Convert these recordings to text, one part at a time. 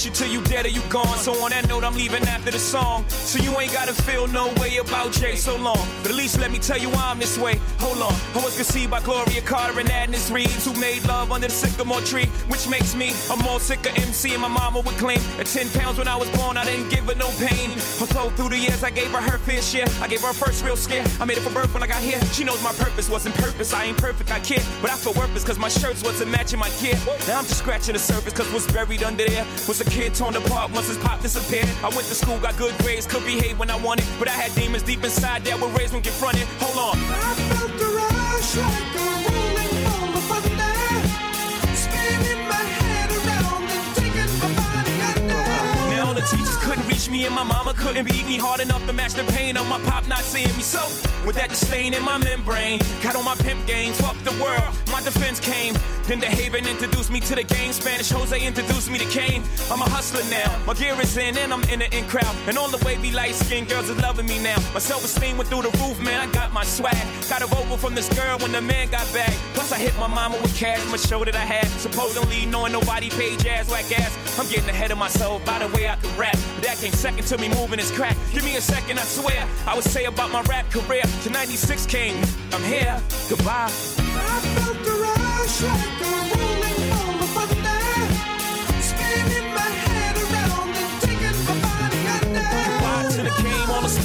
miss you till you dead or you gone. So on that note, I'm leaving after the song. So you ain't gotta feel no way about Jay so long. But at least let me tell you why I'm this way. Hold on. I was conceived by Gloria Carter and Agnes Reeves, who made love under the sycamore tree, which makes me a more sicker MC. And my mama would claim at 10 pounds when I was born, I didn't give her no pain. Although through the years, I gave her her fair share. I gave her first real scare. I made it for birth when I got here. She knows my purpose wasn't purpose. I ain't perfect, I kid. But I feel worthless cause my shirts wasn't matching my kid. Now I'm just scratching the surface cause what's buried under there was a kid torn apart once his pop disappeared. I went to school, got good grades, could behave when I wanted. But I had demons deep inside that were raised when confronted. Hold on. I felt the rush like a rolling ball of thunder, spinning my head around and taking my body under. Now the teachers couldn't reach me and my mama couldn't beat me hard enough to match the pain of my pop not seeing me. So with that disdain in my membrane, got on my pimp game, fuck the world. My defense came. Then the Haven introduced me to the game. Spanish Jose introduced me to Kane. I'm a hustler now. My gear is in and I'm in the in crowd. And all the wavy light skinned girls are loving me now. My self esteem went through the roof, man. I got my swag. Got a vocal from this girl when the man got back. Plus I hit my mama with cash, my show that I had. Supposedly knowing nobody paid jazz whack ass. I'm getting ahead of myself by the way I can rap. That came second to me moving this crack. Give me a second, I swear. I would say about my rap career. To 96 came. I'm here. Goodbye. Felt the rush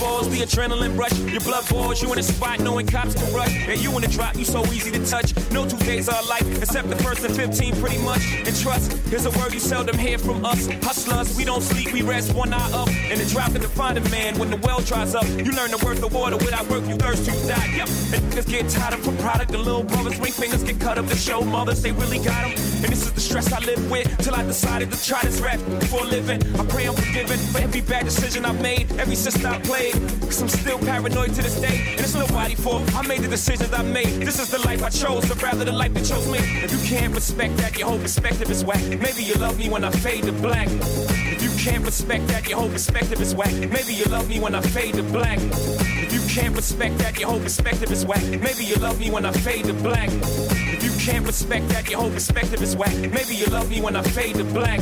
game, the adrenaline rush. Your blood boils, you in a spot, knowing cops can rush. And you in the drop, you so easy to touch. No two days are alike, except the first and 15 pretty much. And trust is a word you seldom hear from us. Hustlers, we don't sleep, we rest one eye up. And the drop to find a man when the well dries up. You learn the worth of water without work, you thirst, you die. Yep. And niggas get tired of a product, The little brothers, ring fingers get cut up to show mothers they really got them. And this is the stress I live with till I decided to try this rap for a living. I pray I'm forgiven for every bad decision I've made, every sister I played. Cause I'm still paranoid to this day, and it's nobody fault. I made the decisions I made. This is the life I chose, or rather the life that chose me. If you can't respect that, your whole perspective is whack. Maybe you love me when I fade to black. If you can't respect that, your whole perspective is whack. Maybe you love me when I fade to black. If you can't respect that, your whole perspective is whack. Maybe you love me when I fade to black. If you can't respect that, your whole perspective is whack. Maybe you love me when I fade to black.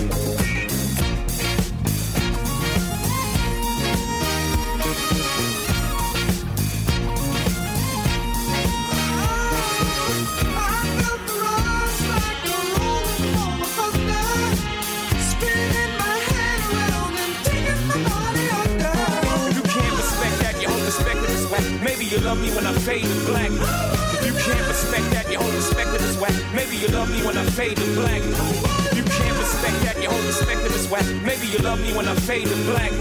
You love me when I fade to black. If you can't respect that, your whole perspective is whack. Maybe you love me when I fade to black. If you can't respect that, your whole perspective is whack. Maybe you love me when I fade to black.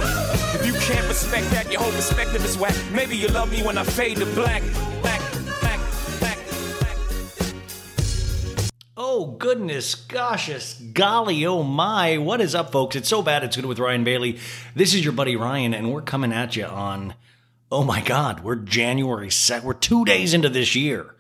If you can't respect that, your whole perspective is whack. Maybe you love me when I fade to black. Black, black, black, black. Oh, goodness, goshus, golly, oh my. What is up, folks? It's so bad it's good with Ryan Bailey. This is your buddy Ryan, and we're coming at you on, oh my God, we're January 2nd. We're two days into this year.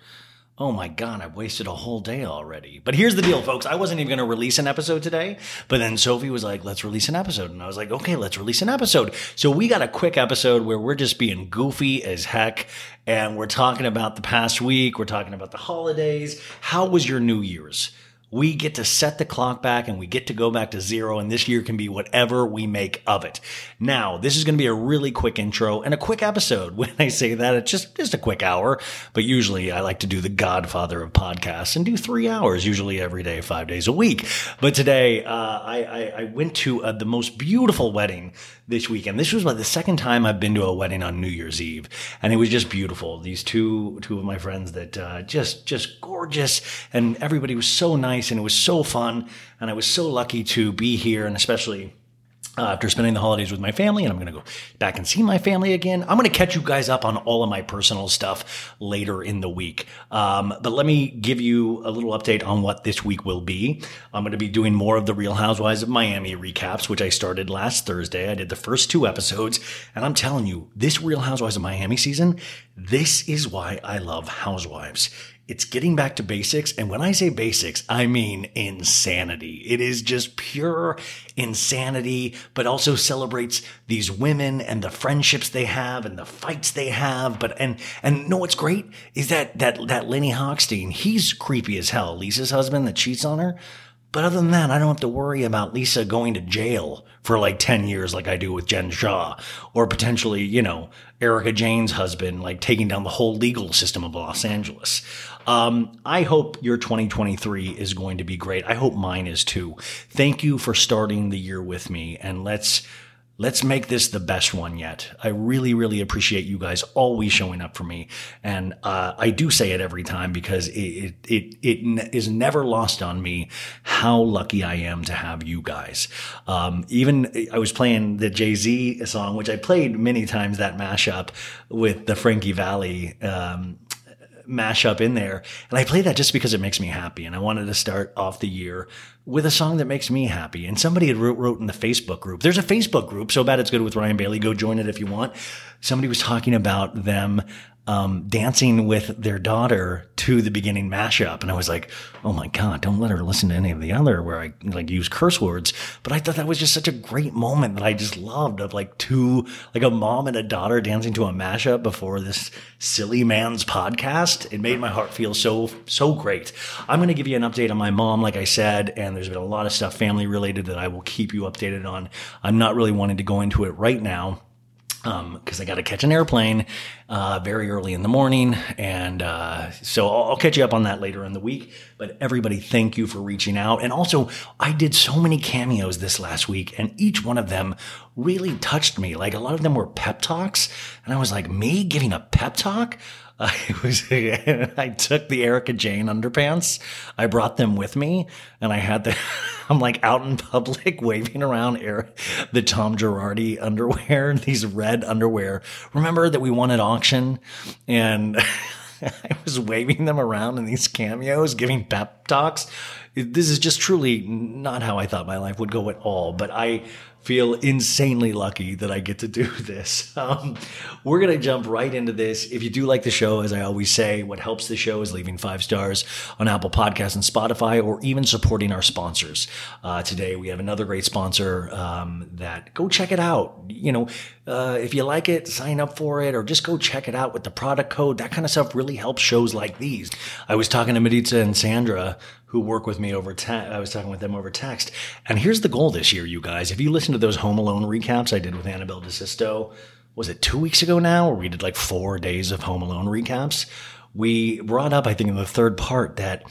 Oh my God, I've wasted a whole day already. But here's the deal, folks. I wasn't even going to release an episode today, but then Sophie was like, let's release an episode. And I was like, okay, let's release an episode. So we got a quick episode where we're just being goofy as heck. And we're talking about the past week. We're talking about the holidays. How was your New Year's? We get to set the clock back and we get to go back to zero, and this year can be whatever we make of it. Now, this is going to be a really quick intro and a quick episode. When I say that, it's just, just a quick hour, but usually I like to do the godfather of podcasts and do three hours, usually every day, five days a week. But today, uh, I, I, I went to uh, the most beautiful wedding this weekend. This was about the second time I've been to a wedding on New Year's Eve, and it was just beautiful. These two two of my friends that uh, just just gorgeous, and everybody was so nice, and it was so fun, and I was so lucky to be here, and especially. Uh, after spending the holidays with my family, and I'm going to go back and see my family again. I'm going to catch you guys up on all of my personal stuff later in the week. Um, but let me give you a little update on what this week will be. I'm going to be doing more of the Real Housewives of Miami recaps, which I started last Thursday. I did the first two episodes, and I'm telling you, this Real Housewives of Miami season, this is why I love Housewives. It's getting back to basics. And when I say basics, I mean insanity. It is just pure insanity, but also celebrates these women and the friendships they have and the fights they have. But, and, and know what's great is that, that, that Lenny Hochstein, he's creepy as hell. Lisa's husband that cheats on her. But other than that, I don't have to worry about Lisa going to jail for like 10 years like I do with Jen Shah or potentially, you know, Erika Jayne's husband, like taking down the whole legal system of Los Angeles. Um, I hope your 2023 is going to be great. I hope mine is too. Thank you for starting the year with me and let's Let's make this the best one yet. I really, really appreciate you guys always showing up for me. And, uh, I do say it every time because it, it, it, it is never lost on me how lucky I am to have you guys. Um, even I was playing the Jay-Z song, which I played many times, that mashup with the Frankie Valli, um, mashup in there. And I play that just because it makes me happy. And I wanted to start off the year with a song that makes me happy. And somebody had wrote, wrote in the Facebook group. There's a Facebook group, So Bad It's Good with Ryan Bailey. Go join it if you want. Somebody was talking about them um, dancing with their daughter to the beginning mashup. And I was like, oh my God, don't let her listen to any of the other where I like use curse words. But I thought that was just such a great moment that I just loved of like two, like a mom and a daughter dancing to a mashup before this silly man's podcast. It made my heart feel so, so great. I'm going to give you an update on my mom, like I said, and there's been a lot of stuff family related that I will keep you updated on. I'm not really wanting to go into it right now because I got to catch an airplane uh, very early in the morning. And uh, so I'll, I'll catch you up on that later in the week. But everybody, thank you for reaching out. And also, I did so many cameos this last week, and each one of them really touched me. Like a lot of them were pep talks. And I was like, me giving a pep talk? I was, I took the Erika Jayne underpants. I brought them with me and I had the, I'm like out in public waving around air, the Tom Girardi underwear, these red underwear. Remember that we won at auction and I was waving them around in these cameos, giving pep talks. This is just truly not how I thought my life would go at all, but I feel insanely lucky that I get to do this. Um, we're going to jump right into this. If you do like the show, as I always say, what helps the show is leaving five stars on Apple Podcasts and Spotify, or even supporting our sponsors. Uh, today, we have another great sponsor um, that go check it out. You know, uh, if you like it, sign up for it, or just go check it out with the product code. That kind of stuff really helps shows like these. I was talking to Maritza and Sandra who work with me over text. I was talking with them over text. And here's the goal this year, you guys. If you listen to those Home Alone recaps I did with Annabelle DeSisto, was it two weeks ago now, where we did like four days of Home Alone recaps? We brought up, I think, in the third part that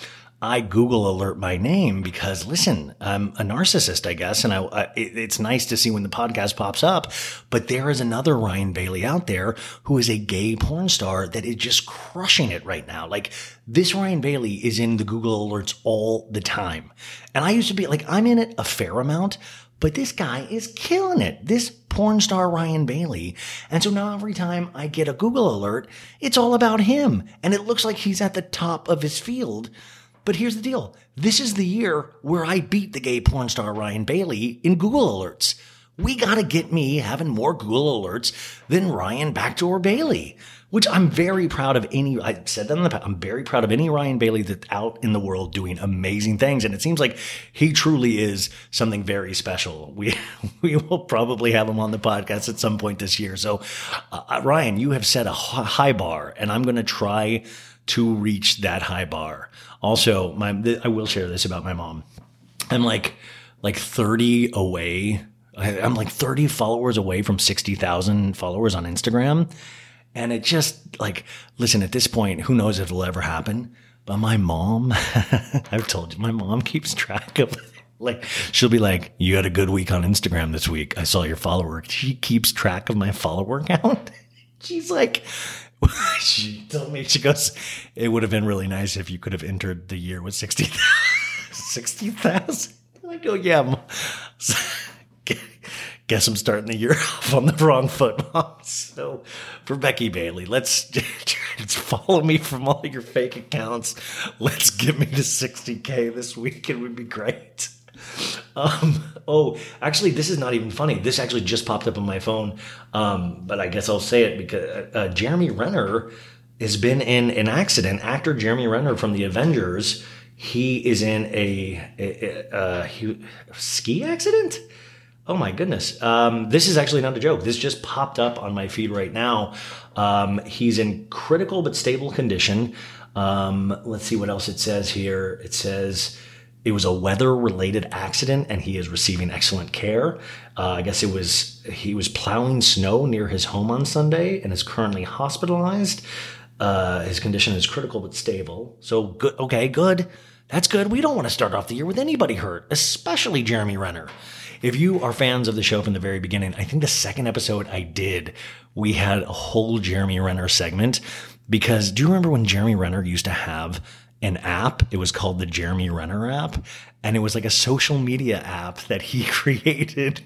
I Google alert my name because listen, I'm a narcissist, I guess, and I, I it, it's nice to see when the podcast pops up. But there is another Ryan Bailey out there who is a gay porn star that is just crushing it right now. Like this Ryan Bailey is in the Google alerts all the time, and I used to be like I'm in it a fair amount, but this guy is killing it. This porn star Ryan Bailey. And so now every time I get a Google alert, it's all about him. And it looks like he's at the top of his field. But here's the deal. This is the year where I beat the gay porn star Ryan Bailey in Google alerts. we got to get me having more Google alerts than Ryan Backdoor Bailey, which I'm very proud of any, I said that in the past, I'm very proud of any Ryan Bailey that's out in the world doing amazing things. And it seems like he truly is something very special. We, we will probably have him on the podcast at some point this year. So, uh, Ryan, you have set a high bar and I'm going to try to reach that high bar. Also, my, th- I will share this about my mom. I'm like, like 30 away. I- I'm like 30 followers away from 60,000 followers on Instagram. And it just like, listen, at this point, who knows if it'll ever happen? But my mom, I've told you, my mom keeps track of like, she'll be like, you had a good week on Instagram this week. I saw your follower. She keeps track of my follower count. She's like, she told me, she goes, it would have been really nice if you could have entered the year with 60,000. 60,000. I go, yeah. Guess I'm starting the year off on the wrong foot, mom. So for Becky Bailey, let's just follow me from all your fake accounts. Let's get me to 60K this week. It would be great. Um, oh, actually, this is not even funny. This actually just popped up on my phone. Um, but I guess I'll say it because uh, Jeremy Renner has been in an accident. Actor Jeremy Renner from the Avengers. He is in a, a, a, a ski accident. Oh my goodness. Um, this is actually not a joke. This just popped up on my feed right now. Um, he's in critical but stable condition. Um, let's see what else it says here. It says it was a weather related accident and he is receiving excellent care. Uh, I guess it was, he was plowing snow near his home on Sunday and is currently hospitalized. Uh, his condition is critical but stable. So good. Okay, good. That's good. We don't want to start off the year with anybody hurt, especially Jeremy Renner. If you are fans of the show from the very beginning, I think the second episode I did, we had a whole Jeremy Renner segment because do you remember when Jeremy Renner used to have an app? It was called the Jeremy Renner app. And it was like a social media app that he created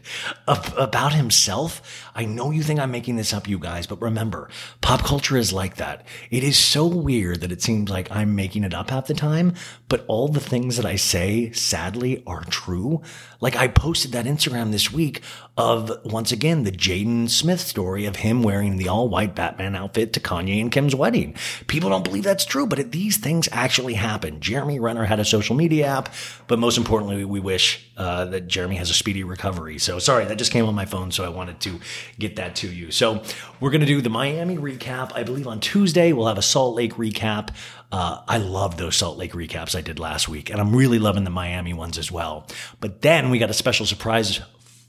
ab- about himself. I know you think I'm making this up, you guys, but remember, pop culture is like that. It is so weird that it seems like I'm making it up half the time, but all the things that I say, sadly, are true. Like I posted that Instagram this week of, once again, the Jaden Smith story of him wearing the all white Batman outfit to Kanye and Kim's wedding. People don't believe that's true, but it, these things actually happen. Jeremy Renner had a social media app, but most importantly, we wish uh, that Jeremy has a speedy recovery. So sorry, that just came on my phone, so I wanted to get that to you. So we're going to do the Miami recap. I believe on Tuesday we'll have a Salt Lake recap. Uh, I love those Salt Lake recaps I did last week, and I'm really loving the Miami ones as well. But then we got a special surprise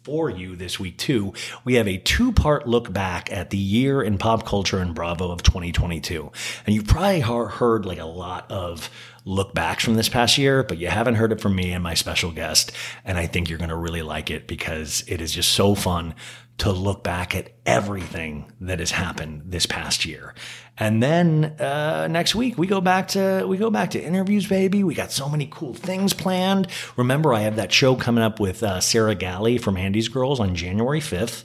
for you this week too. We have a two-part look back at the year in pop culture and Bravo of 2022. And you've probably heard like a lot of look backs from this past year, but you haven't heard it from me and my special guest. And I think you're going to really like it because it is just so fun to look back at everything that has happened this past year. And then uh, next week we go back to we go back to interviews, baby. We got so many cool things planned. Remember, I have that show coming up with uh, Sarah Galley from Andy's Girls on January fifth.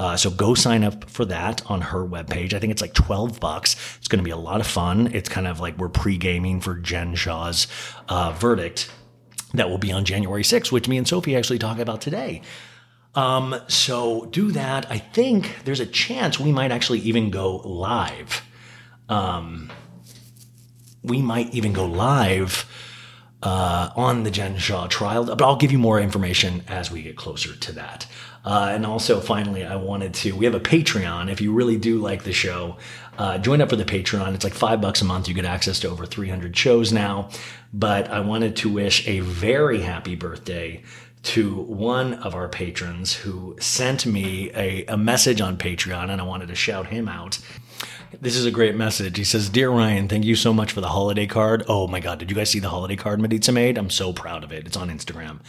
Uh, so go sign up for that on her webpage. I think it's like 12 bucks. It's going to be a lot of fun. It's kind of like we're pre-gaming for Jen Shah's uh, verdict that will be on January 6th, which me and Sophie actually talk about today. Um, so do that. I think there's a chance we might actually even go live. Um, we might even go live uh, on the Jen Shah trial, but I'll give you more information as we get closer to that. Uh, and also, finally, I wanted to. We have a Patreon. If you really do like the show, uh, join up for the Patreon. It's like five bucks a month. You get access to over 300 shows now. But I wanted to wish a very happy birthday to one of our patrons who sent me a, a message on Patreon, and I wanted to shout him out. This is a great message. He says, Dear Ryan, thank you so much for the holiday card. Oh my God, did you guys see the holiday card Maritza made? I'm so proud of it. It's on Instagram.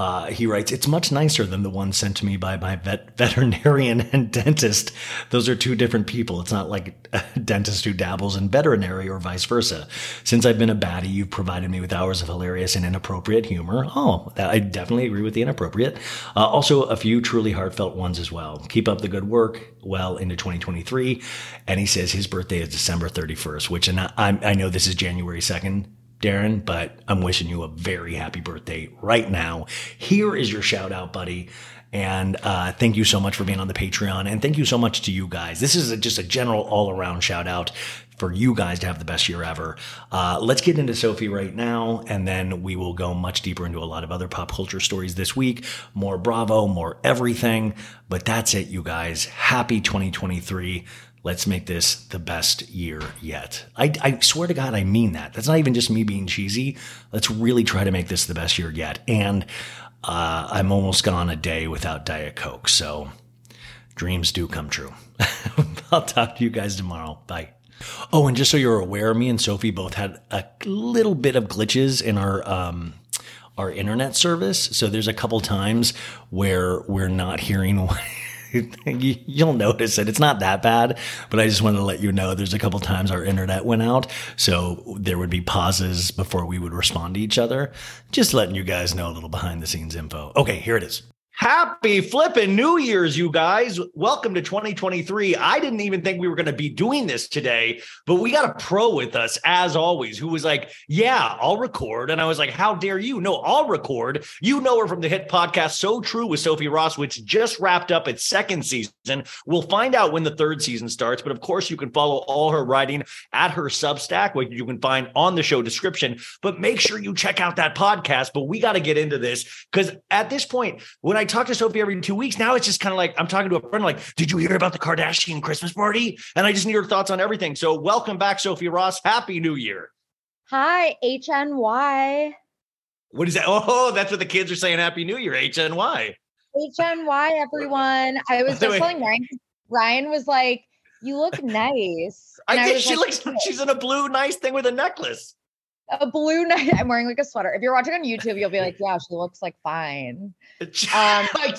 Uh, he writes, It's much nicer than the one sent to me by my vet- veterinarian and dentist. Those are two different people. It's not like a dentist who dabbles in veterinary or vice versa. Since I've been a baddie, you've provided me with hours of hilarious and inappropriate humor. Oh, I definitely agree with the inappropriate. Uh, also, a few truly heartfelt ones as well. Keep up the good work well into 2023. And he says his birthday is December 31st, which, and I, I know this is January 2nd. Darren, but I'm wishing you a very happy birthday right now. Here is your shout out, buddy. And uh, thank you so much for being on the Patreon. And thank you so much to you guys. This is a, just a general all around shout out for you guys to have the best year ever. Uh, let's get into Sophie right now, and then we will go much deeper into a lot of other pop culture stories this week. More Bravo, more everything. But that's it, you guys. Happy 2023. Let's make this the best year yet. I, I swear to God, I mean that. That's not even just me being cheesy. Let's really try to make this the best year yet. And uh, I'm almost gone a day without Diet Coke. So dreams do come true. I'll talk to you guys tomorrow. Bye. Oh, and just so you're aware, me and Sophie both had a little bit of glitches in our um, our internet service. So there's a couple times where we're not hearing. you- You'll notice it. It's not that bad, but I just wanted to let you know there's a couple times our internet went out. So there would be pauses before we would respond to each other. Just letting you guys know a little behind the scenes info. Okay, here it is. Happy flipping New Year's, you guys. Welcome to 2023. I didn't even think we were going to be doing this today, but we got a pro with us, as always, who was like, Yeah, I'll record. And I was like, How dare you? No, I'll record. You know her from the hit podcast So True with Sophie Ross, which just wrapped up its second season. We'll find out when the third season starts. But of course, you can follow all her writing at her Substack, which you can find on the show description. But make sure you check out that podcast. But we got to get into this because at this point, when I talk to Sophie every two weeks, now it's just kind of like I'm talking to a friend, like, Did you hear about the Kardashian Christmas party? And I just need your thoughts on everything. So welcome back, Sophie Ross. Happy New Year. Hi, HNY. What is that? Oh, that's what the kids are saying. Happy New Year, HNY. HNY, everyone. I was just telling Ryan, Ryan was like, You look nice. I think she like, looks, she's in a blue, nice thing with a necklace. A blue night. I'm wearing like a sweater. If you're watching on YouTube, you'll be like, Yeah, she looks like fine. Um, I,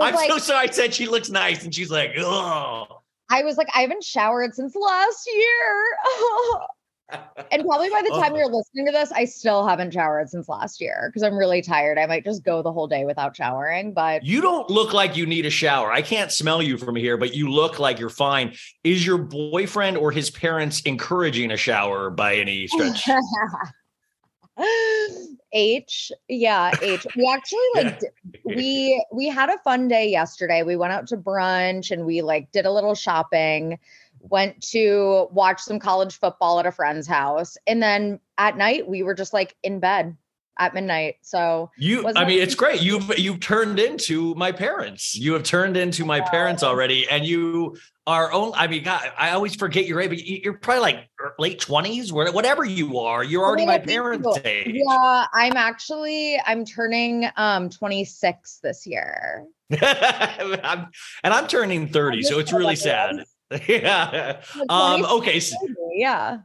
I was am so sorry. I said she looks nice, and she's like, oh. I was like, I haven't showered since last year. and probably by the time Oh. you're listening to this, I still haven't showered since last year because I'm really tired. I might just go the whole day without showering. But You don't look like you need a shower. I can't smell you from here, but you look like you're fine. Is your boyfriend or his parents encouraging a shower by any stretch? H, yeah, H. We actually like d- we we had a fun day yesterday. We went out to brunch and we like did a little shopping, went to watch some college football at a friend's house, and then at night we were just like in bed at midnight. So You, I mean, it's great. You've you've turned into my parents. You have turned into my parents already, and you are only. I mean, God, I always forget your age, but you- you're probably like late twenties, whatever you are. You're already my parents' age. yeah, I'm actually I'm turning um 26 this year. I'm, and I'm turning 30, so it's really sad. yeah. Um, okay. Yeah.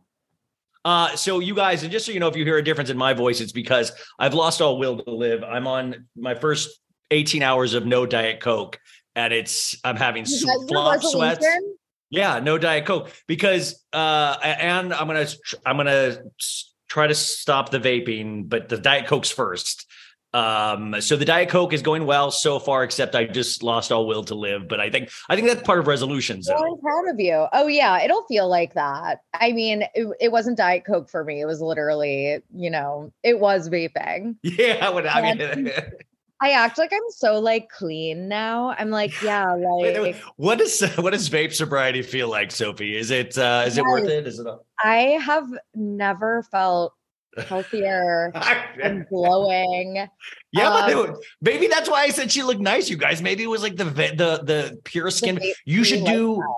uh, so you guys, and just so you know, if you hear a difference in my voice, it's because I've lost all will to live. I'm on my first 18 hours of no Diet Coke, and it's I'm having Is sw- that your flop sweats. Yeah, no Diet Coke because uh, and I'm gonna I'm gonna try to stop the vaping, but the Diet Coke's first. Um, so the Diet Coke is going well so far, except I just lost all will to live. But I think I think that's part of resolutions. Though. I'm proud of you. Oh yeah, it'll feel like that. I mean, it, it wasn't Diet Coke for me. It was literally, you know, it was vaping. Yeah, I would. I mean, I act like I'm so like clean now. I'm like, yeah, like what does what does vape sobriety feel like, Sophie? Is it uh, is it worth it? Is it? A- I have never felt healthier and glowing. yeah, but Um, it- maybe that's why I said she looked nice. You guys, maybe it was like the the the pure skin. vape You should do. lifestyle.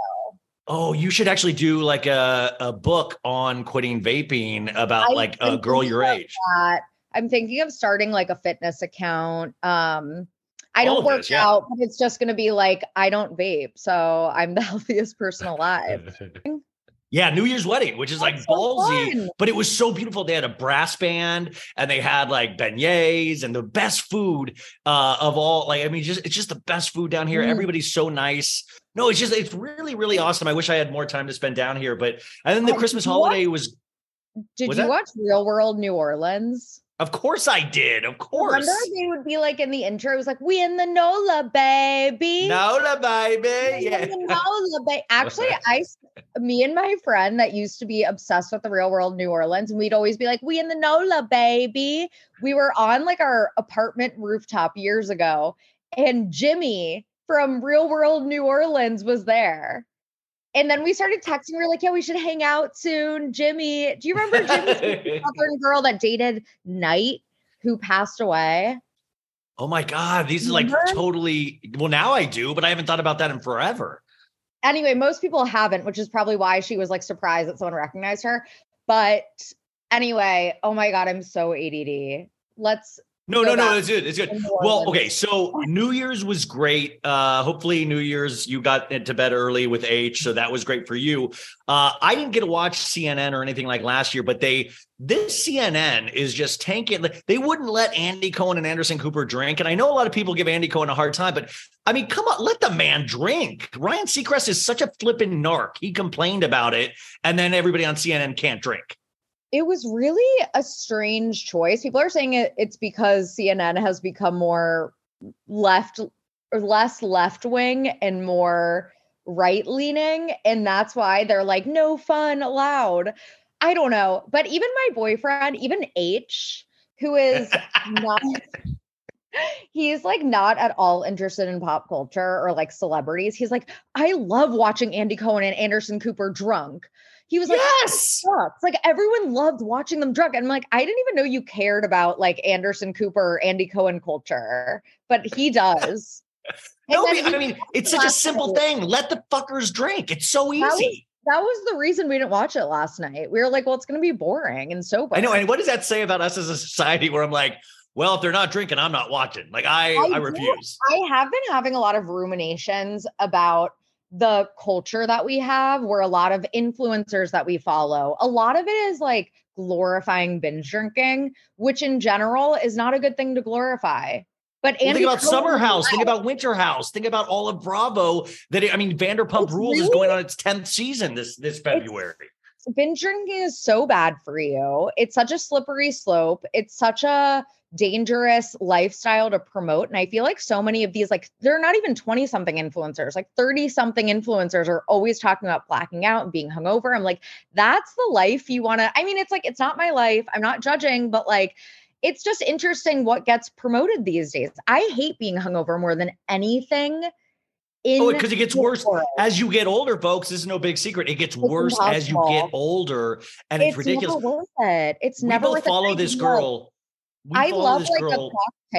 Oh, you should actually do like a, a book on quitting vaping about I've like a girl your age. that. I'm thinking of starting like a fitness account. Um, I All don't work this, yeah. out, but it's just going to be like I don't vape, so I'm the healthiest person alive. Yeah, New Year's wedding, which is like That's so ballsy, fun. but it was so beautiful. They had a brass band and they had like beignets and the best food uh, of all. Like, I mean, just it's just the best food down here. Mm. Everybody's so nice. No, it's just it's really really awesome. I wish I had more time to spend down here, but and then the Oh, Christmas holiday was. Did Was you that- watch Real World New Orleans? Of course, I did. Of course. Remember they would be like in the intro, it was like, we in the NOLA, baby. Nola, baby. Yeah. NOLA, ba-" Actually, I, me and my friend that used to be obsessed with the Real World New Orleans, and we'd always be like, we in the NOLA, baby. We were on like our apartment rooftop years ago, and Jemmye from Real World New Orleans was there. And then we started texting. We were like, yeah, we should hang out soon. Jemmye, do you remember Jemmye's Southern girl that dated Knight who passed away? Oh my God. These are like Remember? totally, well, now I do, but I haven't thought about that in forever. Anyway, most people haven't, which is probably why she was like surprised that someone recognized her. But anyway, oh my God, I'm so ADD. Let's No, Go no, no, it's good. It's good. Well, okay. So New Year's was great. Uh, hopefully, New Year's you got into bed early with H, so that was great for you. Uh, I didn't get to watch CNN or anything like last year, but they this CNN is just tanking. They wouldn't let Andy Cohen and Anderson Cooper drink, and I know a lot of people give Andy Cohen a hard time, but I mean, come on, let the man drink. Ryan Seacrest is such a flippin' narc. He complained about it, and then everybody on CNN can't drink. It was really a strange choice. People are saying it, it's because CNN has become more left or less left wing and more right leaning. And that's why they're like, no fun allowed. I don't know. But even my boyfriend, even H, who is not. He's like not at all interested in pop culture or like celebrities. He's like, I love watching Andy Cohen and Anderson Cooper drunk. He was like, yes. sucks. Like everyone loved watching them drunk. And I'm like, I didn't even know you cared about like Anderson Cooper or Andy Cohen culture, but he does. No, I mean, it's such a simple night- thing. Let the fuckers drink. It's so That was- easy. that was the reason we didn't watch it last night. We were like, well, it's gonna be boring and sober. I know. And what does that say about us as a society where I'm like, well, if they're not drinking, I'm not watching. Like I, I I, do. refuse. I have been having a lot of ruminations about the culture that we have, where a lot of influencers that we follow, a lot of it is like glorifying binge drinking, which in general is not a good thing to glorify. But Well, think about Summer House. Think about Winter House. Think about all of Bravo. That it- I mean, Vanderpump It's Rules is going on its tenth season this this February. binge drinking is so bad for you. It's such a slippery slope. It's such a dangerous lifestyle to promote. And I feel like so many of these, like, they're not even 20 something influencers, like 30 something influencers are always talking about blacking out and being hungover. I'm like, that's the life you want to. I mean, it's like, it's not my life. I'm not judging, but like, it's just interesting what gets promoted these days. I hate being hungover more than anything. In Oh, because it gets worse world. as you get older, folks. This is no big secret. It gets It's worse as you get older, and it's, It's ridiculous. never worth it. It's we never both follow this girl. We I love like girl. a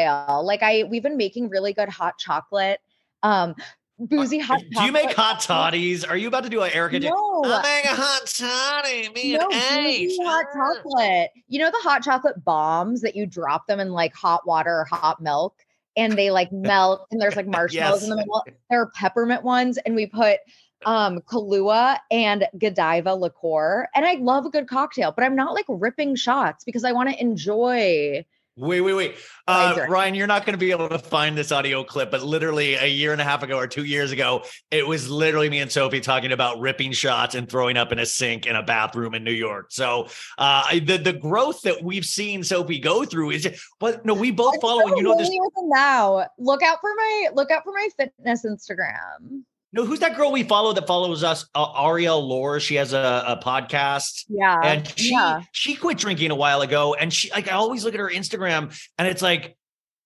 cocktail. Like I, we've been making really good hot chocolate. Um, boozy hot. Uh, Do you make hot toddies? Are you about to do an Erica? No. I'll make a hot toddy. Me No, and H. hot chocolate. You know the hot chocolate bombs that you drop them in like hot water or hot milk, and they like melt, and there's like marshmallows in the middle. There are peppermint ones, and we put um Kahlua and Godiva liqueur. And I love a good cocktail, but I'm not like ripping shots because I want to enjoy. Wait, wait, wait. Uh. Ryan, you're not going to be able to find this audio clip, but literally a year and a half ago or two years ago, it was literally me and Sophie talking about ripping shots and throwing up in a sink in a bathroom in New York. So uh, the the growth that we've seen Sophie go through is, but no, we both follow, and you know this. familiar with them now. Look out for my look out for my fitness Instagram. No, who's that girl we follow that follows us? Uh, Ariel Lore. She has a, a podcast. Yeah. and she yeah. she quit drinking a while ago and she like i always look at her instagram and it's like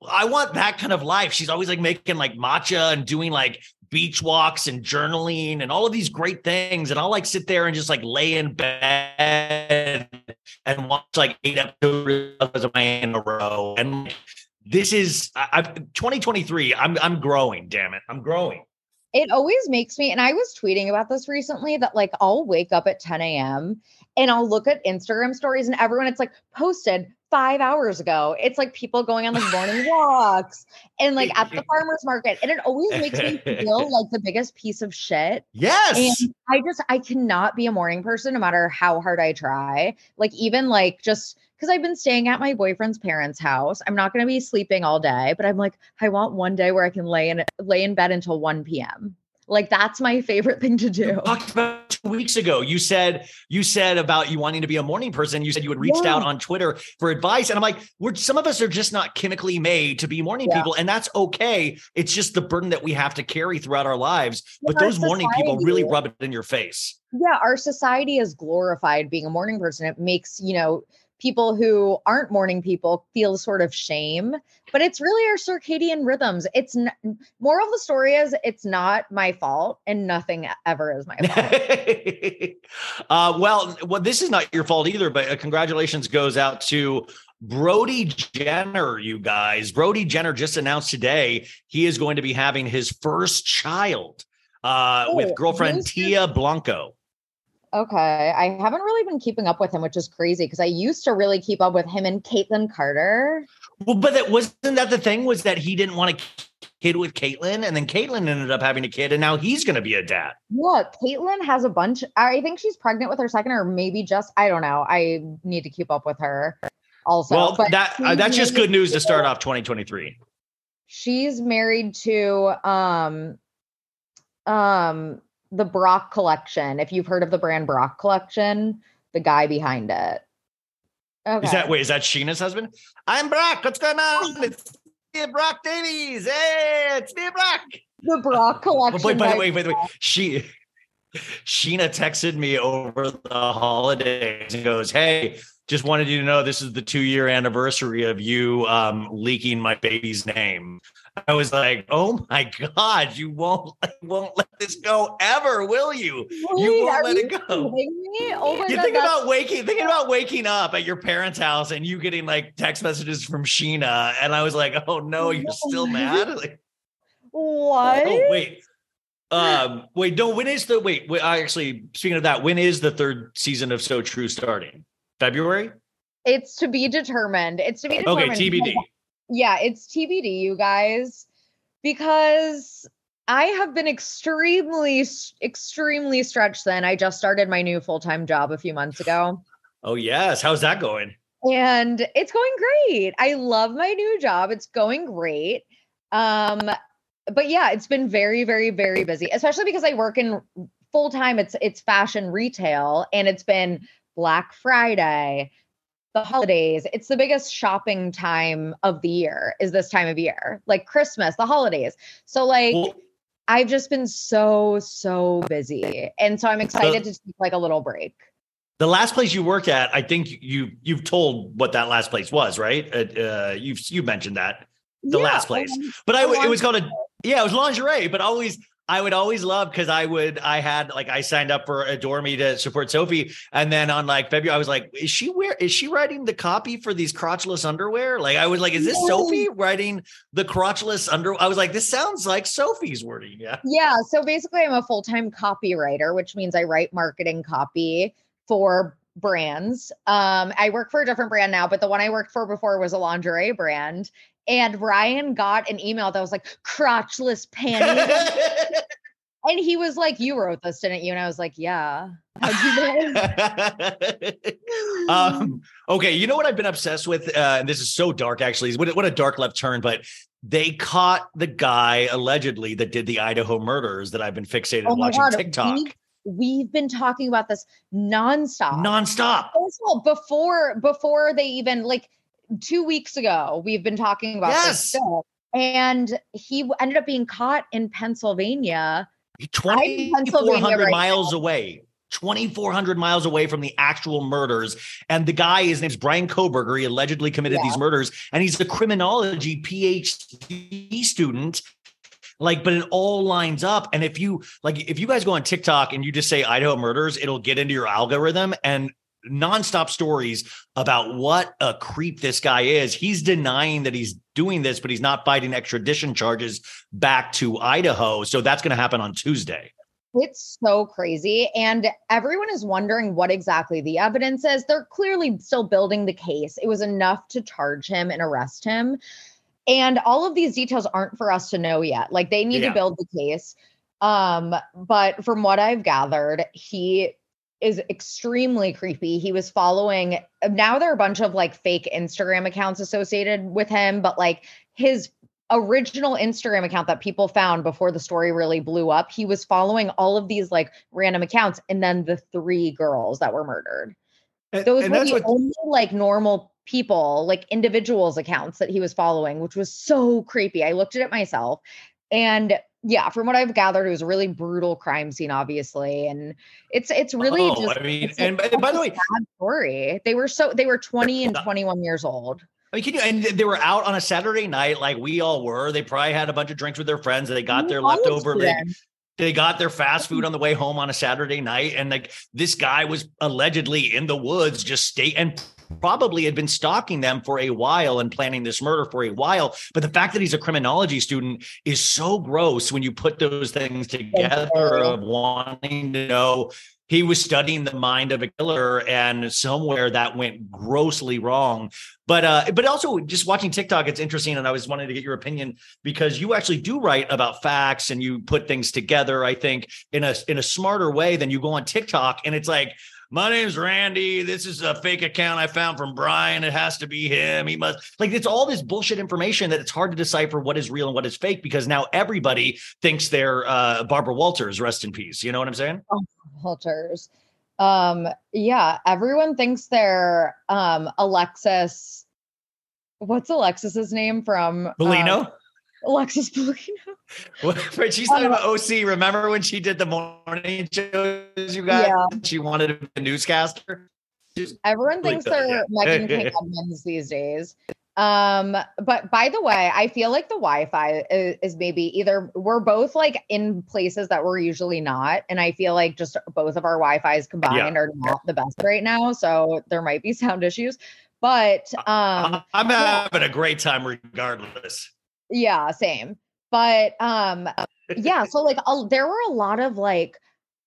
i want that kind of life she's always like making like matcha and doing like beach walks and journaling and all of these great things and i'll like sit there and just like lay in bed and watch like eight episodes of my in a row and this is I, I 2023 i'm i'm growing damn it i'm growing It always makes me, and I was tweeting about this recently that like I'll wake up at 10 a.m. and I'll look at Instagram stories and everyone it's like posted five hours ago. It's like people going on like morning walks and like at the farmer's market. And it always makes me feel like the biggest piece of shit. yes And I just I cannot be a morning person no matter how hard I try. Like even like just because I've been staying at my boyfriend's parents' house. I'm not gonna be sleeping all day, but I'm like, I want one day where I can lay in lay in bed until 1 p.m. Like that's my favorite thing to do. talked about two weeks ago. You said you said about you wanting to be a morning person. You said you had reached Yeah. out on Twitter for advice, and I'm like, we're some of us are just not chemically made to be morning Yeah. people, and that's okay. It's just the burden that we have to carry throughout our lives. But Our those morning people really rub it in your face. yeah, our society has glorified being a morning person. It makes, you know, people who aren't morning people feel sort of shame, but it's really our circadian rhythms. It's n- moral of the story is it's not my fault and nothing ever is my fault. uh, well, well, this is not your fault either, but uh, congratulations goes out to Brody Jenner, you guys. Brody Jenner just announced today he is going to be having his first child uh, Oh, with girlfriend Tia Blanco. Okay. I haven't really been keeping up with him, which is crazy because I used to really keep up with him and Kaitlynn Carter. Well, but that wasn't that the thing was that he didn't want a kid with Caitlyn, and then Caitlyn ended up having a kid, and now he's going to be a dad. Yeah, Caitlyn has a bunch. I think she's pregnant with her second, or maybe just I don't know. I need to keep up with her. Also, well, that uh, that's just good news to start off 2023. She's married to um um the Brock collection. If you've heard of the brand Brock collection, the guy behind it. Okay. Is that wait? Is that Sheena's husband? I'm Brock. What's going on? Oh. It's Steve Brock Davies. Hey, it's Steve Brock. the Brock oh, collection? Wait, by the way, by the way, she Sheena texted me over the holidays and goes, "Hey, just wanted you to know this is the two year anniversary of you um, leaking my baby's name." I was like, "Oh my god, you won't won't let this go ever, will you?" You won't let it go. Oh my You god, think that's- about waking, thinking about waking up at your parents' house and you getting like text messages from Sheena, and I was like, "Oh no, you're still mad." Like, what? Oh wait. Um wait, no, when is the wait, wait I actually speaking of that, when is the third season of So True starting? February? It's to be determined. It's to be determined. Okay. TBD. Yeah, it's TBD, you guys, because I have been extremely, extremely stretched thin. I just started my new full time job a few months ago. Oh yes. How's that going? and it's going great. I love my new job. It's going great. Um but yeah, it's been very very very busy, especially because I work in full time it's it's fashion retail and it's been Black Friday, the holidays. It's the biggest shopping time of the year is this time of year. Like Christmas, the holidays. So like Well, I've just been so so busy. And so I'm excited to take like a little break. the last place you work at, I think you you've told what that last place was, right? Uh, uh you've you mentioned that. The last place. um, But I it was called a yeah, it was lingerie, but always I would always love because I would I had like I signed up for Adore Me to support Sophie, and then on like February I was like, is she where is she writing the copy for these crotchless underwear? Like I was like, is this No. Sophie writing the crotchless under? I was like, this sounds like Sophie's wording. Yeah. Yeah. So basically, I'm a full time copywriter, which means I write marketing copy for brands. Um, I work for a different brand now, but the one I worked for before was a lingerie brand. And Ryan got an email that was like crotchless panties. and he was like, You wrote this, didn't you? And I was like, Yeah. How'd you know? um, okay, you know what I've been obsessed with, uh, and this is so dark. Actually, what, a- what a dark left turn. But they caught the guy allegedly that did the Idaho murders that I've been fixated oh watching God. TikTok We've, we've been talking about this nonstop. nonstop. First of all, before before they even like two weeks ago, we've been talking about Yes. this still. And he ended up being caught in Pennsylvania. Twenty four Pennsylvania hundred right miles away. 2,400 miles away from the actual murders. And the guy, his name's Bryan Kohberger. He allegedly committed Yeah. these murders. And he's a criminology PhD student. Like, but it all lines up. And if you like, if you guys go on TikTok and you just say Idaho murders, it'll get into your algorithm and nonstop stories about what a creep this guy is. He's denying that he's doing this, but he's not fighting extradition charges back to Idaho. So that's going to happen on Tuesday. It's so crazy. And everyone is wondering what exactly the evidence is. They're clearly still building the case. It was enough to charge him and arrest him. And all of these details aren't for us to know yet. Like they need Yeah. to build the case. Um, but from what I've gathered, he is extremely creepy. He was following now there are a bunch of like fake Instagram accounts associated with him, but like his original Instagram account that people found before the story really blew up, he was following all of these like random accounts and then the three girls that were murdered. Those and were the what only like normal people, like individuals accounts that he was following, which was so creepy. I looked at it myself. And yeah, from what I've gathered, it was a really brutal crime scene, obviously, and it's it's really Oh, just I mean, and, like and by the way, sad story. They were so they were 20 and 21 years old. I mean, can you? And they were out on a Saturday night, like we all were. They probably had a bunch of drinks with their friends. They got their leftover. They, they got their fast food on the way home on a Saturday night, and like this guy was allegedly in the woods, just stay and probably had been stalking them for a while and planning this murder for a while. But the fact that he's a criminology student is so gross when you put those things together of wanting to know. He was studying the mind of a killer and somewhere that went grossly wrong. But uh but also just watching tiktok it's interesting and i was wanting to get your opinion because you actually do write about facts and you put things together i think in a in a smarter way than you go on tiktok. And it's like my name's Randy. This is a fake account I found from Brian. It has to be him. He must like it's all this bullshit information that it's hard to decipher what is real and what is fake because now everybody thinks they're uh, Barbara Walters. Rest in peace. You know what I'm saying? Walters. Um, yeah, everyone thinks they're um Alexis. What's Alexis's name from um, Bellino. Alexis Bellino. What- She's talking about OC. Remember when she did the morning shows? You guys, Yeah. she wanted to be a newscaster. Everyone thinks they're yeah. Meghan King Edmonds these days. Um, but by the way, I feel like the Wi-Fi is, is maybe either we're both like in places that we're usually not, and I feel like just both of our Wi-Fi's combined are not the best right now, so there might be sound issues. But um, I'm having a great time regardless. Yeah, same. But um, yeah, so like a, there were a lot of like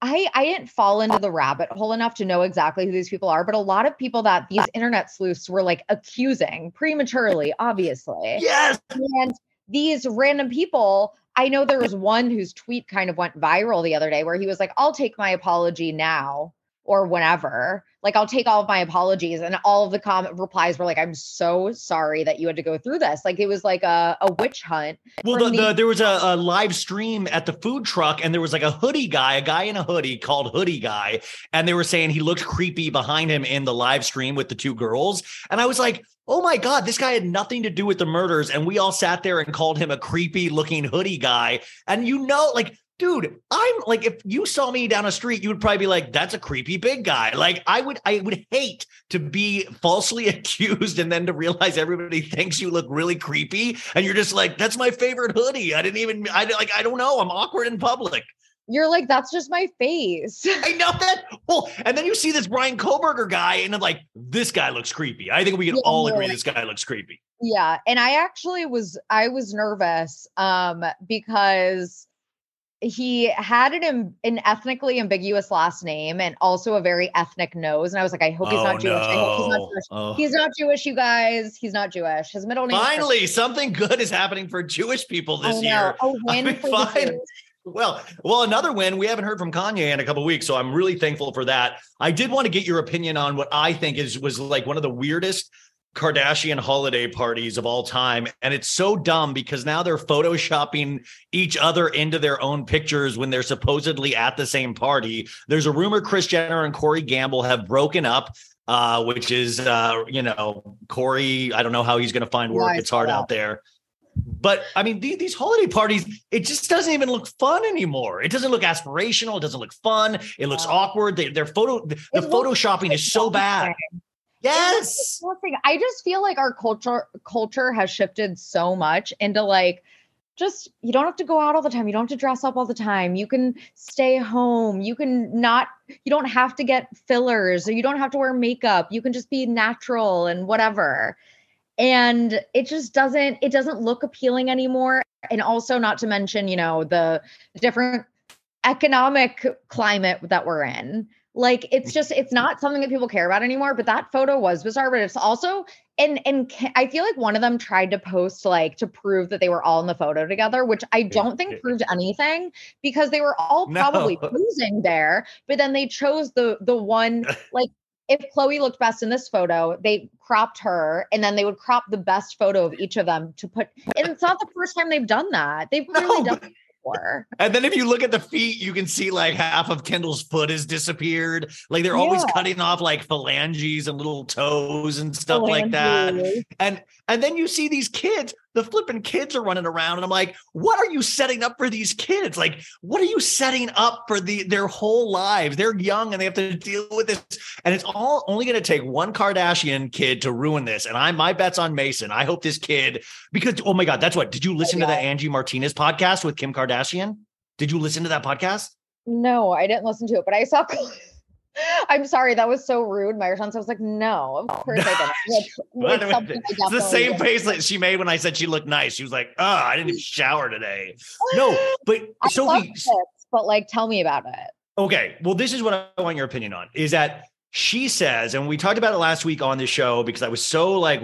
I I didn't fall into the rabbit hole enough to know exactly who these people are, but a lot of people that these internet sleuths were like accusing prematurely, obviously. Yes. And these random people, I know there was one whose tweet kind of went viral the other day where he was like, I'll take my apology now or whenever. Like, I'll take all of my apologies. And all of the comment replies were like, I'm so sorry that you had to go through this. Like, it was like a, a witch hunt. Well, from the, the, there was a, a live stream at the food truck, and there was like a hoodie guy, a guy in a hoodie called Hoodie Guy, and they were saying he looked creepy behind him in the live stream with the two girls. And I was like, oh my God, this guy had nothing to do with the murders. And we all sat there and called him a creepy looking hoodie guy. And you know, like, dude, I'm like, if you saw me down a street, you would probably be like, that's a creepy big guy. Like, I would, I would hate to be falsely accused and then to realize everybody thinks you look really creepy. And you're just like, that's my favorite hoodie. I didn't even, I like, I don't know. I'm awkward in public. You're like, that's just my face. I know that. Well, and then you see this Bryan Kohberger guy, and I'm like, this guy looks creepy. I think we can Yeah, all agree like- this guy looks creepy. Yeah, and I actually was I was nervous um because he had an an ethnically ambiguous last name and also a very ethnic nose and I was like I hope he's Oh, not Jewish. I hope he's not. Jewish. Oh. He's not Jewish, you guys. He's not Jewish. His middle name Finally, something good is happening for Jewish people I this year. A win mean, for fine. Well, well, another win. We haven't heard from Kanye in a couple weeks, so I'm really thankful for that. I did want to get your opinion on what I think is was like one of the weirdest Kardashian holiday parties of all time, and it's so dumb because now they're photoshopping each other into their own pictures when they're supposedly at the same party. There's a rumor Kris Jenner and Corey Gamble have broken up. Uh, which is, uh, you know, Corey. I don't know how he's going to find work. I it's hard out there. But I mean, the- these holiday parties, it just doesn't even look fun anymore. It doesn't look aspirational. It doesn't look fun. It looks Yeah. awkward. They, their photo, the, the photoshopping is so bad. Yes. I just feel like our culture culture has shifted so much into like just you don't have to go out all the time. You don't have to dress up all the time. You can stay home. You can not you don't have to get fillers or you don't have to wear makeup. You can just be natural and whatever. And it just doesn't it doesn't look appealing anymore. And also not to mention, you know, the different economic climate that we're in like it's just it's not something that people care about anymore but that photo was bizarre but it's also and and i feel like one of them tried to post like to prove that they were all in the photo together which i don't think proved anything because they were all probably No. posing there but then they chose the the one like if khloe looked best in this photo they cropped her and then they would crop the best photo of each of them to put and it's not the first time they've done that they've really No, done before And then if you look at the feet, you can see like half of Kendall's foot has disappeared. Like they're always cutting off like phalanges and little toes and stuff like that. And and then you see these kids the flipping kids are running around and i'm like what are you setting up for these kids? Like what are you setting up for the their whole lives? They're young and they have to deal with this. And it's all only going to take one kardashian kid to ruin this and i my bet's on mason. I hope this kid because oh my god that's what did you oh, listen to the angie martinez podcast with kim kardashian? Did you listen to that podcast? No, I didn't listen to it, but I saw. I'm sorry, that was so rude. My response I was like, no, of course I didn't. Which- What- which something it's the same did. face that she made when I said she looked nice. She was like, "Oh, I didn't even shower today." No, but Sophie, this, but like, tell me about it. Okay. Well, this is what I want your opinion on is that she says, and we talked about it last week on the show because I was so like,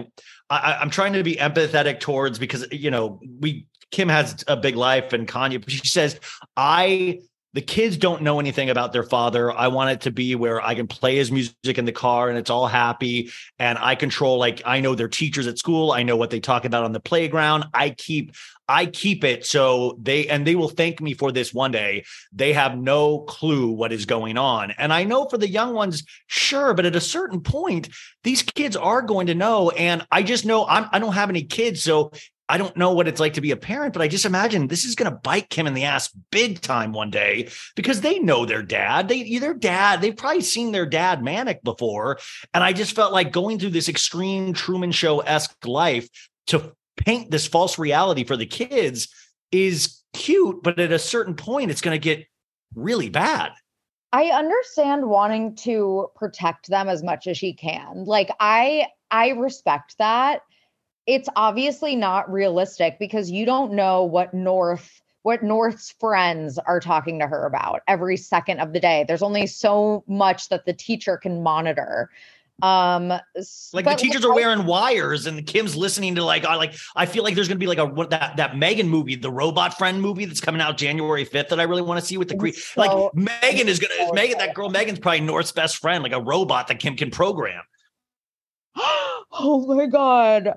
I- I'm trying to be empathetic towards because, you know, we, Kim has a big life and Kanye, but she says, I, the kids don't know anything about their father. I want it to be where I can play his music in the car and it's all happy. And I control, like, I know their teachers at school. I know what they talk about on the playground. I keep, I keep it so they, and they will thank me for this one day they have no clue what is going on. And I know for the young ones, sure, but at a certain point, these kids are going to know. And I just know I'm, I don't have any kids, so I don't know what it's like to be a parent. But I just imagine this is going to bite Kim in the ass big time one day because they know their dad. They their dad. They've probably seen their dad manic before. And I just felt like going through this extreme Truman Show esque life to paint this false reality for the kids is cute, but at a certain point, it's going to get really bad. I understand wanting to protect them as much as she can. Like I I respect that. It's obviously not realistic because you don't know what North what North's friends are talking to her about every second of the day. There's only so much that the teacher can monitor. Um Like the teachers are wearing wires, and Kim's listening to like, I like. I feel like there's going to be like a what that that Megan movie, the Robot Friend movie that's coming out January fifth that I really want to see with the I'm so- like Megan is going to so Megan that girl Megan's probably North's best friend, like a robot that Kim can program. oh my god.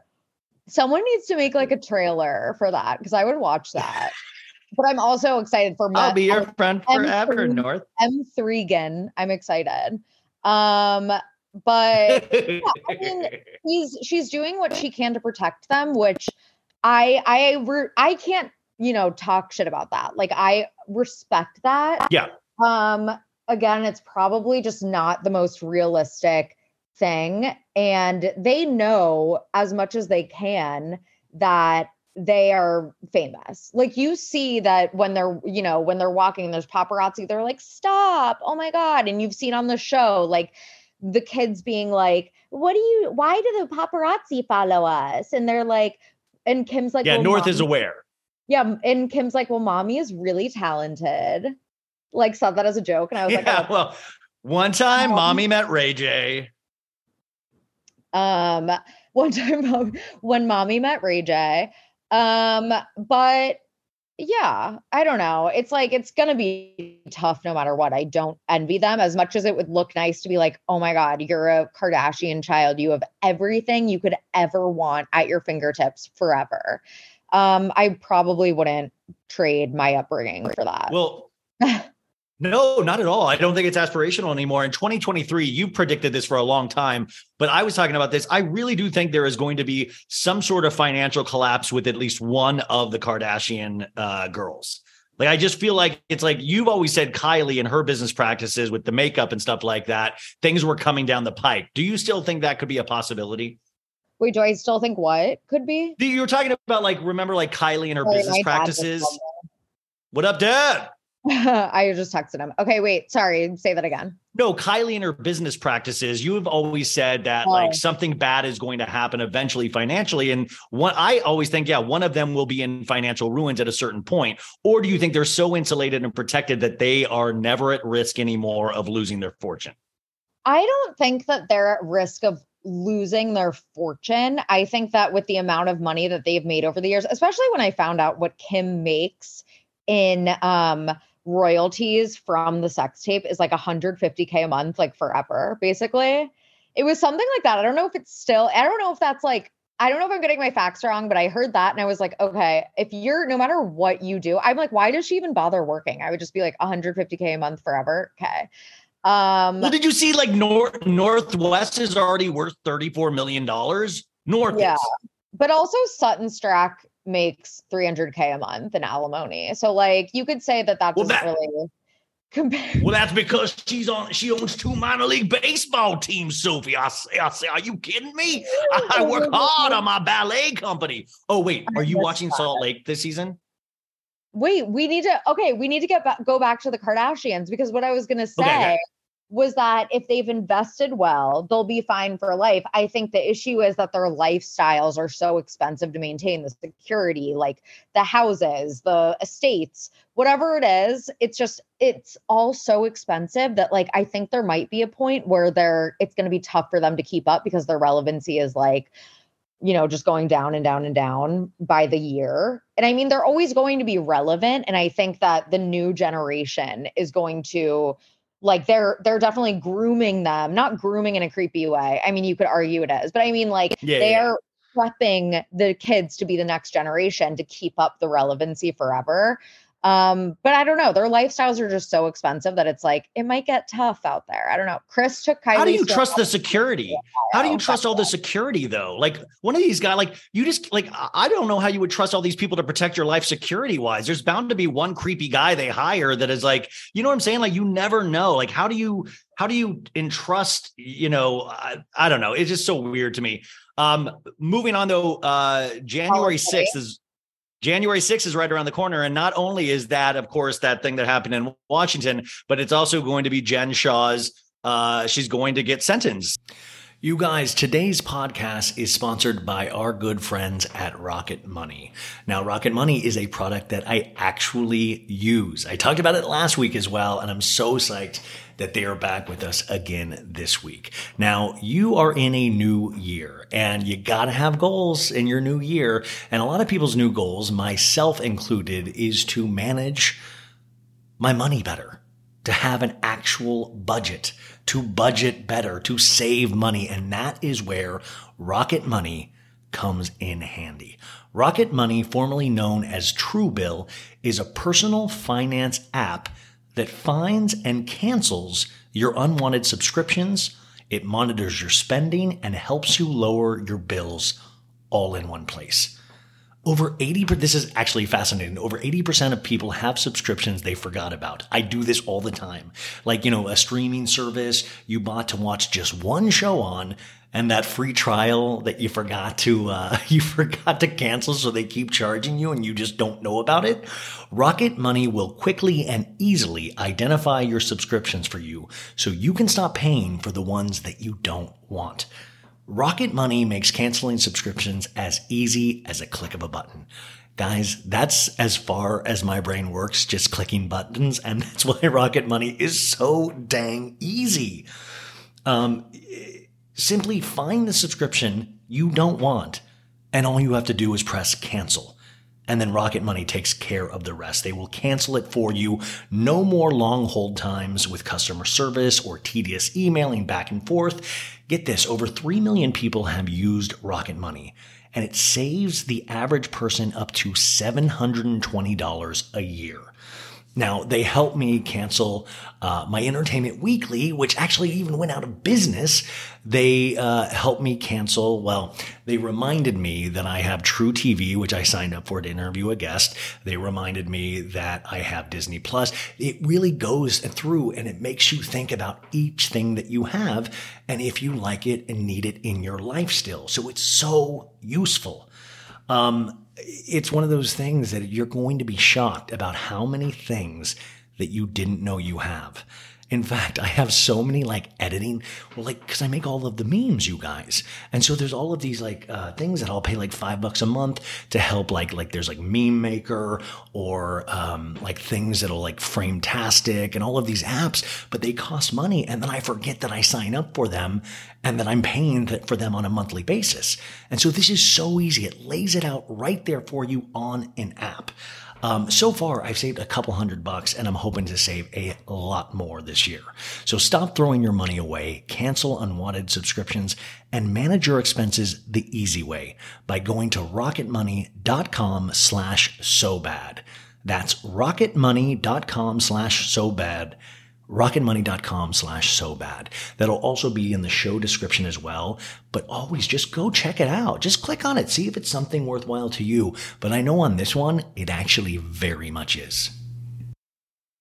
Someone needs to make like a trailer for that because I would watch that. But I'm also excited for I'll be your friend forever. North. M3gan. I'm excited. Um, but mean, he's she's doing what she can to protect them, which I I re- I can't you know talk shit about that. Like I respect that. Yeah. Um. Again, it's probably just not the most realistic thing, and they know as much as they can that they are famous. Like you see that when they're, you know, when they're walking and there's paparazzi, they're like, stop. Oh my God. And you've seen on the show, like the kids being like, what do you, why do the paparazzi follow us? And they're like, and Kim's like, yeah, well, North is aware. Yeah. And Kim's like, well, mommy is really talented. Like said that as a joke. And I was Yeah, like, well, one time, Um, mommy met Ray J. um, one time when mommy met Ray J. Um, but yeah, I don't know. It's like it's gonna be tough no matter what. I don't envy them as much as it would look nice to be like, oh my God, you're a Kardashian child. You have everything you could ever want at your fingertips forever. Um, I probably wouldn't trade my upbringing for that. Well, no, not at all. I don't think it's aspirational anymore. In 2023, you predicted this for a long time, but I was talking about this. I really do think there is going to be some sort of financial collapse with at least one of the Kardashian uh, girls. Like, I just feel like it's like you've always said Kylie and her business practices with the makeup and stuff like that, things were coming down the pike. Do you still think that could be a possibility? Wait, do I still think what could be? You were talking about like, remember like Kylie and her business my dad just practices? What up, Dad? I just texted him. Okay, wait, sorry, say that again. No, Kylie and her business practices. You have always said that Oh. like something bad is going to happen eventually financially, and one I always think, yeah, one of them will be in financial ruins at a certain point. Or do you think they're so insulated and protected that they are never at risk anymore of losing their fortune? I don't think that they're at risk of losing their fortune. I think that with the amount of money that they've made over the years, especially when I found out what Kim makes in um royalties from the sex tape is like 150k a month like forever basically. It was something like that. I don't know if it's still I don't know if that's like I don't know if I'm getting my facts wrong, but I heard that and I was like, okay, if you're no matter what you do, I'm like, why does she even bother working? I would just be like 150k a month forever. Okay. Um Well, did you see like North Northwest is already worth thirty four million dollars? North, Yeah. but also Sutton Stracke makes 300k a month in alimony. So like you could say that that Well, doesn't that- really compare. Well, that's because she's on. She owns two minor league baseball teams, Sophie. I say, I say, are you kidding me? I, work hard on my ballet company. Oh wait, are you watching. Salt Lake this season? Wait, we need to okay, we need to get back go back to the Kardashians because what I was gonna say okay. Was that if they've invested well, they'll be fine for life. I think the issue is that their lifestyles are so expensive to maintain the security, like the houses, the estates, whatever it is, it's just it's all so expensive that like I think there might be a point where they're it's gonna be tough for them to keep up because their relevancy is like you know, just going down and down and down by the year. And I mean, they're always going to be relevant. And I think that the new generation is going to like they're they're definitely grooming them, not grooming in a creepy way. I mean, you could argue it is, but I mean, like Yeah, they yeah, prepping the kids to be the next generation to keep up the relevancy forever. Um, but I don't know. Their lifestyles are just so expensive that it's like it might get tough out there. I don't know. Chris took Kylie. How do you trust the security? How do you trust all the security though? Like one of these guys, like you just like I- don't know how you would trust all these people to protect your life security wise. There's bound to be one creepy guy they hire that is like, you know what I'm saying? Like you never know. Like how do you how do you entrust? You know, I, I don't know. It's just so weird to me. Um, moving on though, uh, January 6th is January 6th is right around the corner. And not only is that, of course, that thing that happened in Washington, but it's also going to be Jen Shah's. Uh, she's going to get sentenced. You guys, today's podcast is sponsored by our good friends at Rocket Money. Now, Rocket Money is a product that I actually use. I talked about it last week as well, and I'm so psyched that they are back with us again this week. Now, you are in a new year and you gotta have goals in your new year. And a lot of people's new goals, myself included, is to manage my money better, to have an actual budget, to budget better, to save money. And that is where Rocket Money comes in handy. Rocket Money, formerly known as Truebill, is a personal finance app that finds and cancels your unwanted subscriptions. It monitors your spending and helps you lower your bills all in one place. Over 80 per- this is actually fascinating. Over 80% of people have subscriptions they forgot about. I do this all the time. Like, you know, a streaming service you bought to watch just one show on and that free trial that you forgot to uh, you forgot to cancel so they keep charging you and you just don't know about it. Rocket Money will quickly and easily identify your subscriptions for you so you can stop paying for the ones that you don't want. Rocket Money makes canceling subscriptions as easy as a click of a button. Guys, that's as far as my brain works, just clicking buttons. And that's why Rocket Money is so dang easy. Um, simply find the subscription you don't want, and all you have to do is press cancel. And then Rocket Money takes care of the rest. They will cancel it for you. No more long hold times with customer service or tedious emailing back and forth. Get this over 3 million people have used Rocket Money, and it saves the average person up to $720 a year. Now, they helped me cancel uh, my Entertainment Weekly, which actually even went out of business. They uh, helped me cancel, well, they reminded me that I have truTV, which I signed up for to interview a guest. They reminded me that I have Disney Plus. It really goes through and it makes you think about each thing that you have and if you like it and need it in your life still. So it's so useful. Um, it's one of those things that you're going to be shocked about how many things that you didn't know you have. In fact, I have so many like editing, well, like, cause I make all of the memes, you guys. And so there's all of these like, uh, things that I'll pay like five bucks a month to help, like, like there's like meme maker or, um, like things that'll like frame-tastic and all of these apps, but they cost money. And then I forget that I sign up for them and that I'm paying th- for them on a monthly basis. And so this is so easy. It lays it out right there for you on an app. Um, so far, I've saved a couple hundred bucks and I'm hoping to save a lot more this year. So stop throwing your money away, cancel unwanted subscriptions, and manage your expenses the easy way by going to rocketmoney.com slash so bad. That's rocketmoney.com slash so bad. rocketmoney.com slash so bad. That'll also be in the show description as well. But always just go check it out. Just click on it, see if it's something worthwhile to you. But I know on this one, it actually very much is.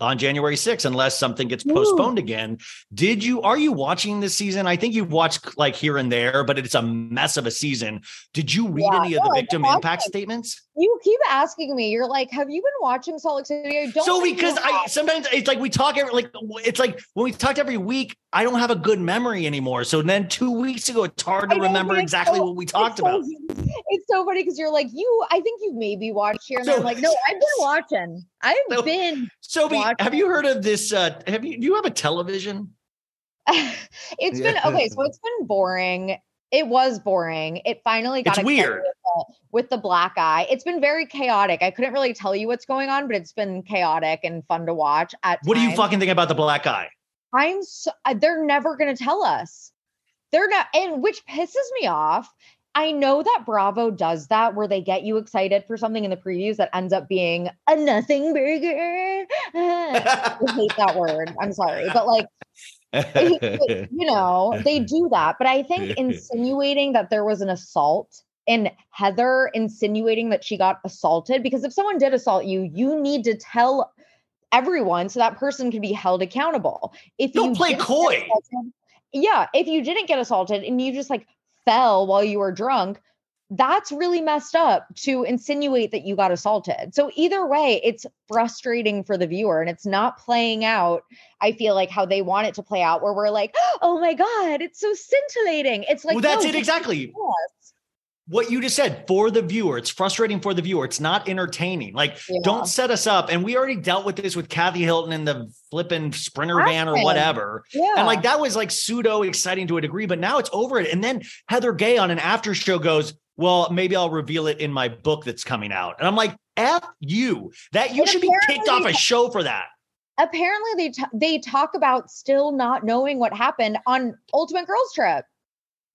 On January 6th, unless something gets postponed again. Did you are you watching this season? I think you've watched like here and there, but it's a mess of a season. Did you read Yeah, any of the victim impact statements? You keep asking me. You're like, have you been watching Salt Lake City? I don't so because I sometimes it's like we talk every like it's like when we talked every week, I don't have a good memory anymore. So then two weeks ago, it's hard to know, remember exactly so- what we talked it's so- about. It's so funny because you're like, you, I think you maybe watched here. And So- I'm like, no, I've been watching. I've No. been. Sophie, watch- have you heard of this? Uh, have you do you have a television? it's been okay. So it's been boring. It was boring. It finally got weird. with the, with the black eye. It's been very chaotic. I couldn't really tell you what's going on, but it's been chaotic and fun to watch. At What do you times. fucking think about the black eye? I'm so they're never going to tell us. They're not, and which pisses me off. I know that Bravo does that where they get you excited for something in the previews that ends up being a nothing burger. I hate that word. I'm sorry, but like you know, they do that. But I think insinuating that there was an assault and Heather insinuating that she got assaulted, because if someone did assault you, you need to tell everyone so that person can be held accountable. If Don't you play coy. yeah, if you didn't get assaulted and you just like fell while you were drunk, that's really messed up to insinuate that you got assaulted. So either way, it's frustrating for the viewer and it's not playing out. I feel like how they want it to play out, where we're like, oh my God, it's so scintillating. It's like, well, that's no, it exactly. What you just said for the viewer, it's frustrating for the viewer. It's not entertaining. Like, Yeah. don't set us up. And we already dealt with this with Kathy Hilton in the flipping sprinter van or whatever. Yeah. And like that was like pseudo exciting to a degree, but now it's over it. And then Heather Gay on an after show goes, Well, maybe I'll reveal it in my book that's coming out. And I'm like, F you. That you And should be kicked off a show for that. apparently they t- they talk about still not knowing what happened on Ultimate Girls Trip.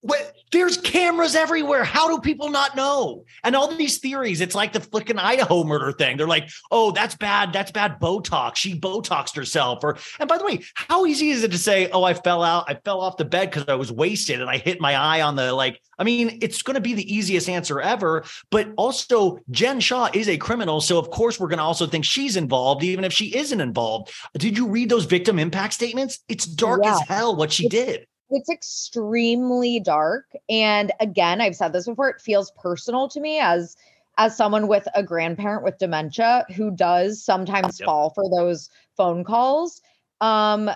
What, there's cameras everywhere. How do people not know? And all these theories, it's like the flicking Idaho murder thing. They're like, oh, that's bad. That's bad Botox. She Botoxed herself. Or, and by the way, how easy is it to say, oh, I fell out, I fell off the bed because I was wasted and I hit my eye on the like, I mean, it's going to be the easiest answer ever. But also, Jen Shah is a criminal. So, of course, we're going to also think she's involved, even if she isn't involved. Did you read those victim impact statements? It's dark Yeah. as hell what she did. It's extremely dark. And again, I've said this before, it feels personal to me as as someone with a grandparent with dementia who does sometimes Yep. fall for those phone calls. Um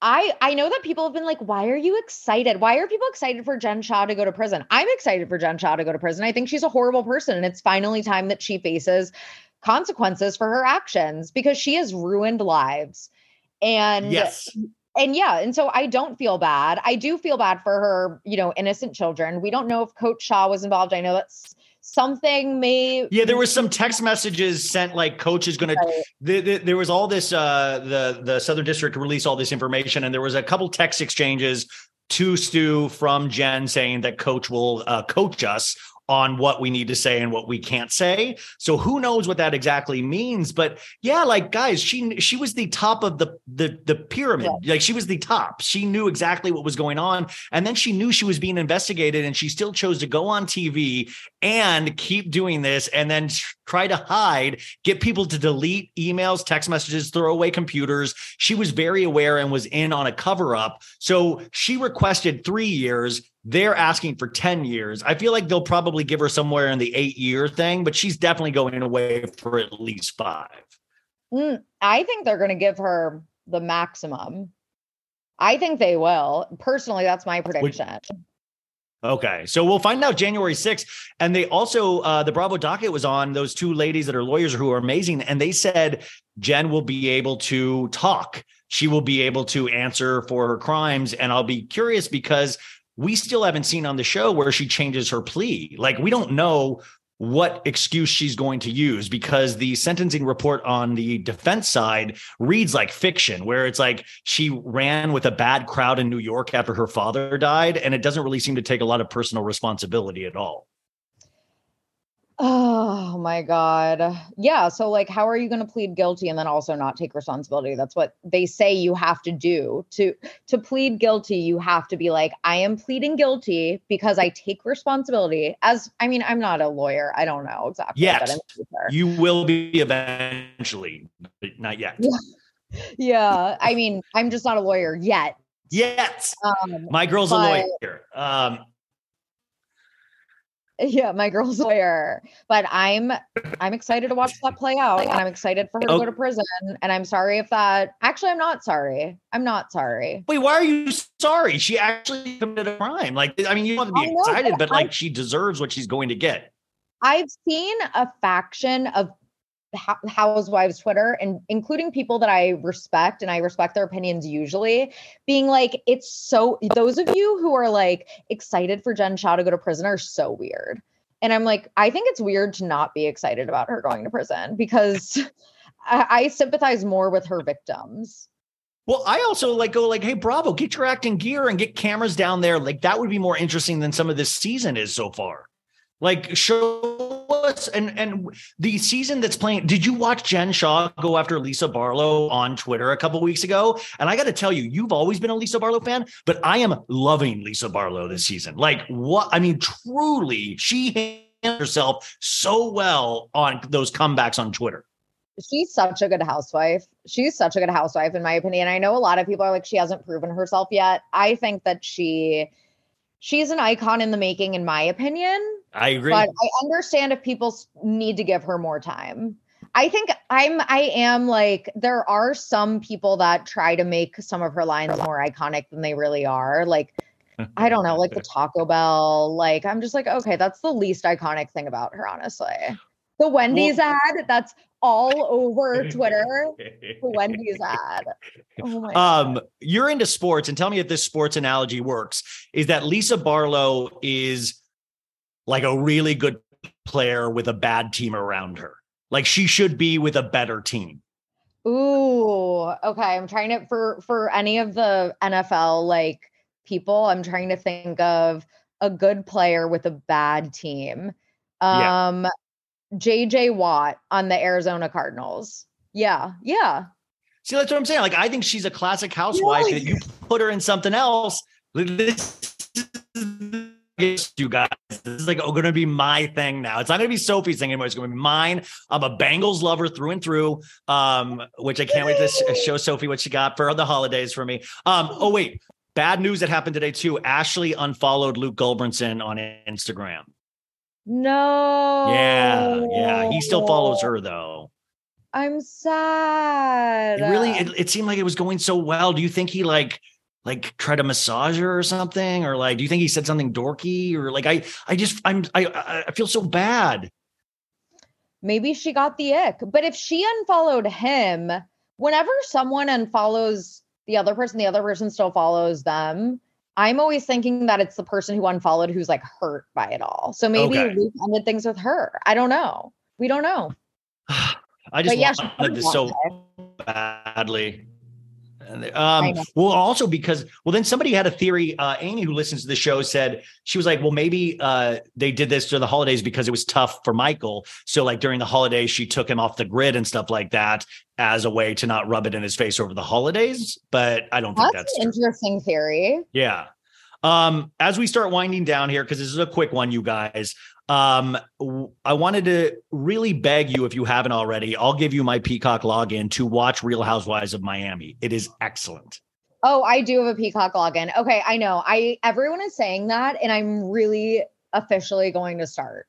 I I know that people have been like, why are you excited? Why are people excited for Jen Shah to go to prison? I'm excited for Jen Shah to go to prison. I think she's a horrible person, and it's finally time that she faces consequences for her actions because she has ruined lives. And Yes. And yeah, and so I don't feel bad. I do feel bad for her, you know, innocent children. We don't know if Coach Shah was involved. I know that's something may Yeah, there was some text messages sent like coach is going Right. to. The, there was all this. Uh, the the Southern District released all this information, and there was a couple text exchanges to Stu from Jen saying that coach will uh, coach us on what we need to say and what we can't say. So who knows what that exactly means? But yeah, like guys, she she was the top of the the the pyramid. Like she was the top. She knew exactly what was going on, and then she knew she was being investigated, and she still chose to go on TV and keep doing this and then try to hide, get people to delete emails, text messages, throw away computers. She was very aware and was in on a cover up. So she requested three years. They're asking for 10 years. I feel like they'll probably give her somewhere in the eight year thing, but she's definitely going away for at least five. Mm, I think they're going to give her the maximum. I think they will. Personally, that's my prediction. Okay. So we'll find out January 6th. And they also, uh, the Bravo docket was on those two ladies that are lawyers who are amazing. And they said Jen will be able to talk. She will be able to answer for her crimes. And I'll be curious because we still haven't seen on the show where she changes her plea. Like we don't know what excuse she's going to use because the sentencing report on the defense side reads like fiction, where it's like she ran with a bad crowd in New York after her father died, and it doesn't really seem to take a lot of personal responsibility at all. Oh my God. Yeah. So, like, how are you going to plead guilty and then also not take responsibility? That's what they say you have to do. To to plead guilty, you have to be like, I am pleading guilty because I take responsibility. As I mean, I'm not a lawyer. I don't know exactly. but Yes. You will be eventually, but not yet. Yeah. Yeah. I mean, I'm just not a lawyer yet. Yet. Um, My girl's a lawyer. Um, yeah, my girl's lawyer. But I'm I'm excited to watch that play out. And I'm excited for her to Oh. go to oh. prison. And I'm sorry if that actually I'm not sorry. I'm not sorry. wait, why are you sorry? She actually committed a crime. Like, I mean, you have to be know, excited, but but I- like, she deserves what she's going to get. I've seen a faction of housewives Twitter and including people that I respect and I respect their opinions usually being like it's so those of you who are like excited for Jen Shah to go to prison are so weird. And I'm like I think it's weird to not be excited about her going to prison because I, I sympathize more with her victims. Well, I also like go like, hey, Bravo, get your acting gear and get cameras down there. Like that would be more interesting than some of this season is so far. Like show us and and the season that's playing. Did you watch Jen Shah go after Lisa Barlow on Twitter a couple weeks ago? And I got to tell you, you've always been a Lisa Barlow fan, but I am loving Lisa Barlow this season. Like what? I mean, truly, she herself so well on those comebacks on Twitter. She's such a good housewife. She's such a good housewife, in my opinion. I know a lot of people are like, she hasn't proven herself yet. I think that she she's an icon in the making, in my opinion. I agree. But I understand if people need to give her more time. I think I'm I am like there are some people that try to make some of her lines more iconic than they really are. Like I don't know, like the Taco Bell. Like I'm just like, okay, that's the least iconic thing about her, honestly. The Wendy's ad, that's all over Twitter. The Wendy's ad. Oh my um you're into sports and tell me if this sports analogy works is that lisa barlow is like a really good player with a bad team around her like she should be with a better team Ooh, okay. I'm trying to for for any of the NFL like people, I'm trying to think of a good player with a bad team. Yeah. JJ Watt on the Arizona Cardinals. Yeah, yeah. see that's what i'm saying. Like i think she's a classic housewife Really? you put her in something else this is- you guys this is like oh, gonna be my thing now. It's not gonna be sophie's thing anymore. It's gonna be mine. I'm a bengals lover through and through um which i can't wait to show sophie what she got for the holidays for me. Um oh wait. Bad news that happened today too. Ashley unfollowed luke Gulbranson on instagram No. yeah yeah he still follows her though I'm sad. it really it, it seemed like it was going so well do you think he like like tried to massage her or something or like do you think he said something dorky or like i i just i'm i, I feel so bad maybe she got the ick. But if she unfollowed him, whenever someone unfollows the other person, the other person still follows them. I'm always thinking that it's the person who unfollowed who's like hurt by it all. So maybe Okay. Luke ended things with her. I don't know. We don't know. I just But yeah, wanted this so badly. Um, well, also because well, then somebody had a theory. Uh, Amy, who listens to the show, said she was like, "Well, maybe uh, they did this during the holidays because it was tough for Michael. So, like during the holidays, she took him off the grid and stuff like that as a way to not rub it in his face over the holidays. But I don't think That's that's an true. interesting theory. Yeah. Um, as we start winding down here, because this is a quick one, you guys. Um, I wanted to really beg you, if you haven't already, I'll give you my Peacock login to watch Real Housewives of Miami. It is excellent. Oh, I do have a Peacock login. Okay, I know. I everyone is saying that, and I'm really officially going to start.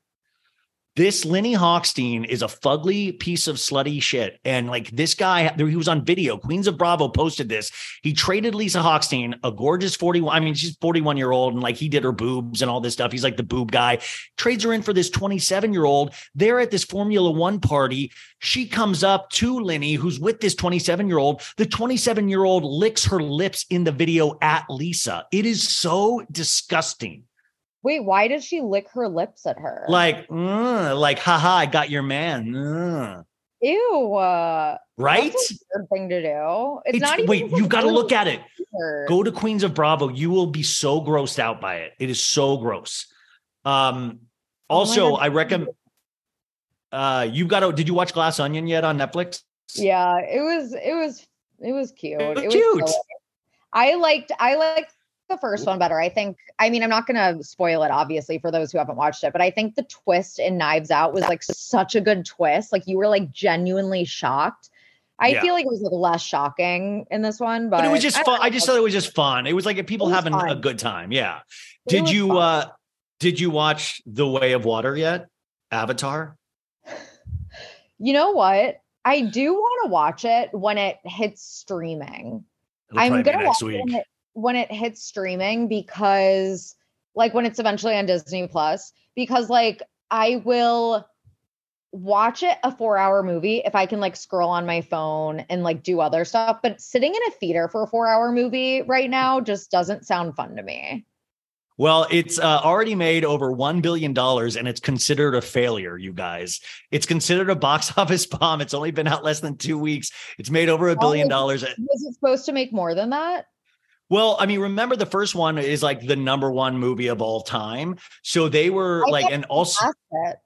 This Lenny Hochstein is a fugly piece of slutty shit. And like this guy, he was on video. Queens of Bravo posted this. He traded Lisa Hochstein, a gorgeous 41. I mean, she's 41 year old, and like he did her boobs and all this stuff. He's like the boob guy. Trades her in for this 27 year old. They're at this Formula One party. She comes up to Lenny, who's with this 27 year old. The 27 year old licks her lips in the video at Lisa. It is so disgusting. Wait, why did she lick her lips at her? Like, mm, like, haha, I got your man. Mm. ew. Uh, right? Weird thing to do. It's, It's- not even. wait, you've got to look at it. Go. Go to Queens of Bravo. You will be so grossed out by it. It is so gross. Um, Oh also, God. I recommend uh you've got to did you watch Glass Onion yet on Netflix? Yeah, it was. It was. It was cute. was It was cute. silly. I liked. I liked the first one better. I think. I mean, I'm not gonna spoil it, obviously, for those who haven't watched it. But I think the twist in Knives Out was like such a good twist. Like you were like genuinely shocked. I Yeah. feel like it was like less shocking in this one, but, But, it was just I fun. I just thought it was just fun. It was like people was having a good time. Yeah. It Did you fun. uh did you watch The Way of Water yet? Avatar? You know what? I do want to watch it when it hits streaming. It'll I'm gonna next watch week. it when it, hits streaming because, like, when it's eventually on Disney Plus, because like I will watch it a four hour movie if I can like scroll on my phone and like do other stuff. But sitting in a theater for a four hour movie right now just doesn't sound fun to me. Well, it's uh, already made over $1 billion and it's considered a failure, you guys. It's considered a box office bomb. It's only been out less than two weeks. It's made over a billion dollars. Was it supposed to make more than that? Well, I mean, remember the first one is like the number one movie of all time. So they were I like, and also, it.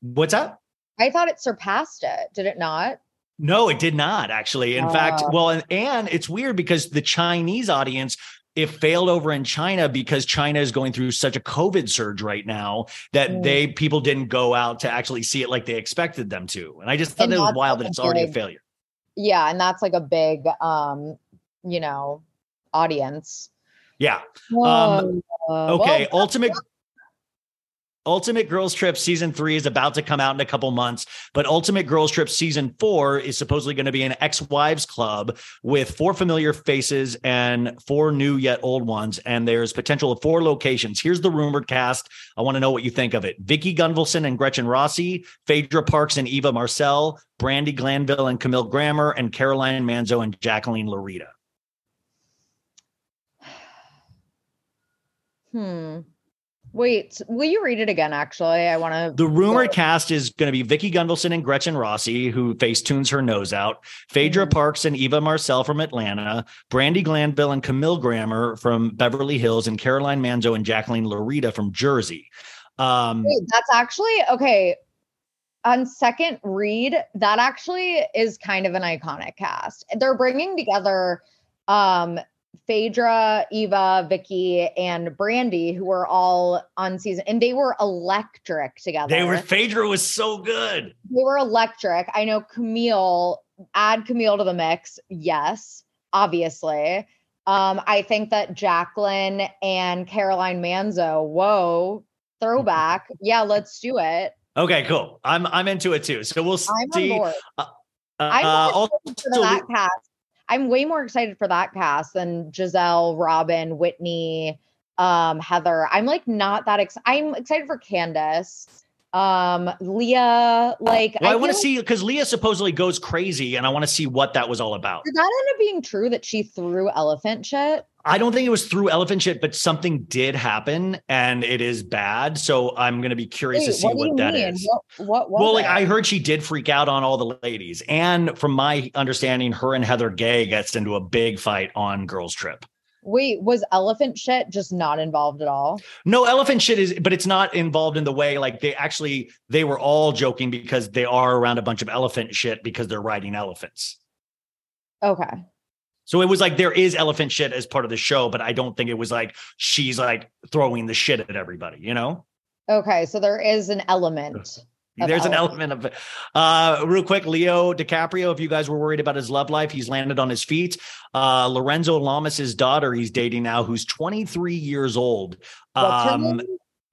what's that? I thought it surpassed it. Did it not? No, it did not actually. In fact, Oh. well, and, and it's weird because the Chinese audience, it failed over in China because China is going through such a COVID surge right now that Mm. they people didn't go out to actually see it like they expected them to. And I just thought And it was wild that it's already a failure. Yeah, and that's like a big um, you know, audience. Yeah. Um, Okay. Ultimate Ultimate Girls Trip season three is about to come out in a couple months, but Ultimate Girls Trip season four is supposedly going to be an ex wives club with four familiar faces and four new yet old ones. And there's potential of four locations. Here's the rumored cast. I want to know what you think of it. Vicky Gunvalson and Gretchen Rossi, Phaedra Parks and Eva Marcille, Brandi Glanville and Camille Grammer, and Caroline Manzo and Jacqueline Laurita. Hmm. Wait, will you read it again? Actually, I want to. The rumored cast is going to be Vicky Gunvalson and Gretchen Rossi, who face tunes her nose out, Phaedra Mhm. Parks and Eva Marcille from Atlanta, Brandi Glanville and Camille Grammer from Beverly Hills, and Caroline Manzo and Jacqueline Laurita from Jersey. Um, Wait, that's actually okay. On second read, that actually is kind of an iconic cast. They're bringing together um Phaedra, Eva, Vicky, and Brandi, who were all on season, and they were electric together. they were Phaedra was so good. they were electric. I know Camille, add Camille to the mix. Yes, obviously. Um, I think that Jacqueline and Caroline Manzo, whoa, throwback. yeah, let's do it. Okay, cool. I'm I'm into it too. So we'll I'm on see. board. Uh, I'm uh, for also- that cast. I'm way more excited for that cast than Gizelle, Robin, Whitney, um, Heather. I'm like not that excited. I'm excited for Candace. Um, Leah, like Well, I, want feel to see because Leah supposedly goes crazy, and I want to see what that was all about. Did that end up being true that she threw elephant shit? I don't think it was through elephant shit, but something did happen, and it is bad. So I'm going to be curious to see what what, that mean? is. What, what Well, like? I heard she did freak out on all the ladies, and from my understanding, her and Heather Gay gets into a big fight on Girls Trip. Wait, was elephant shit just not involved at all? No, elephant shit is, but it's not involved in the way like they actually they were all joking because they are around a bunch of elephant shit because they're riding elephants. Okay. So it was like there is elephant shit as part of the show, but I don't think it was like she's like throwing the shit at everybody, you know? Okay. So there is an element. There's an element of uh real quick, Leo DiCaprio, if you guys were worried about his love life, he's landed on his feet. Uh Lorenzo Lamas's daughter he's dating now, who's 23 years old. Um?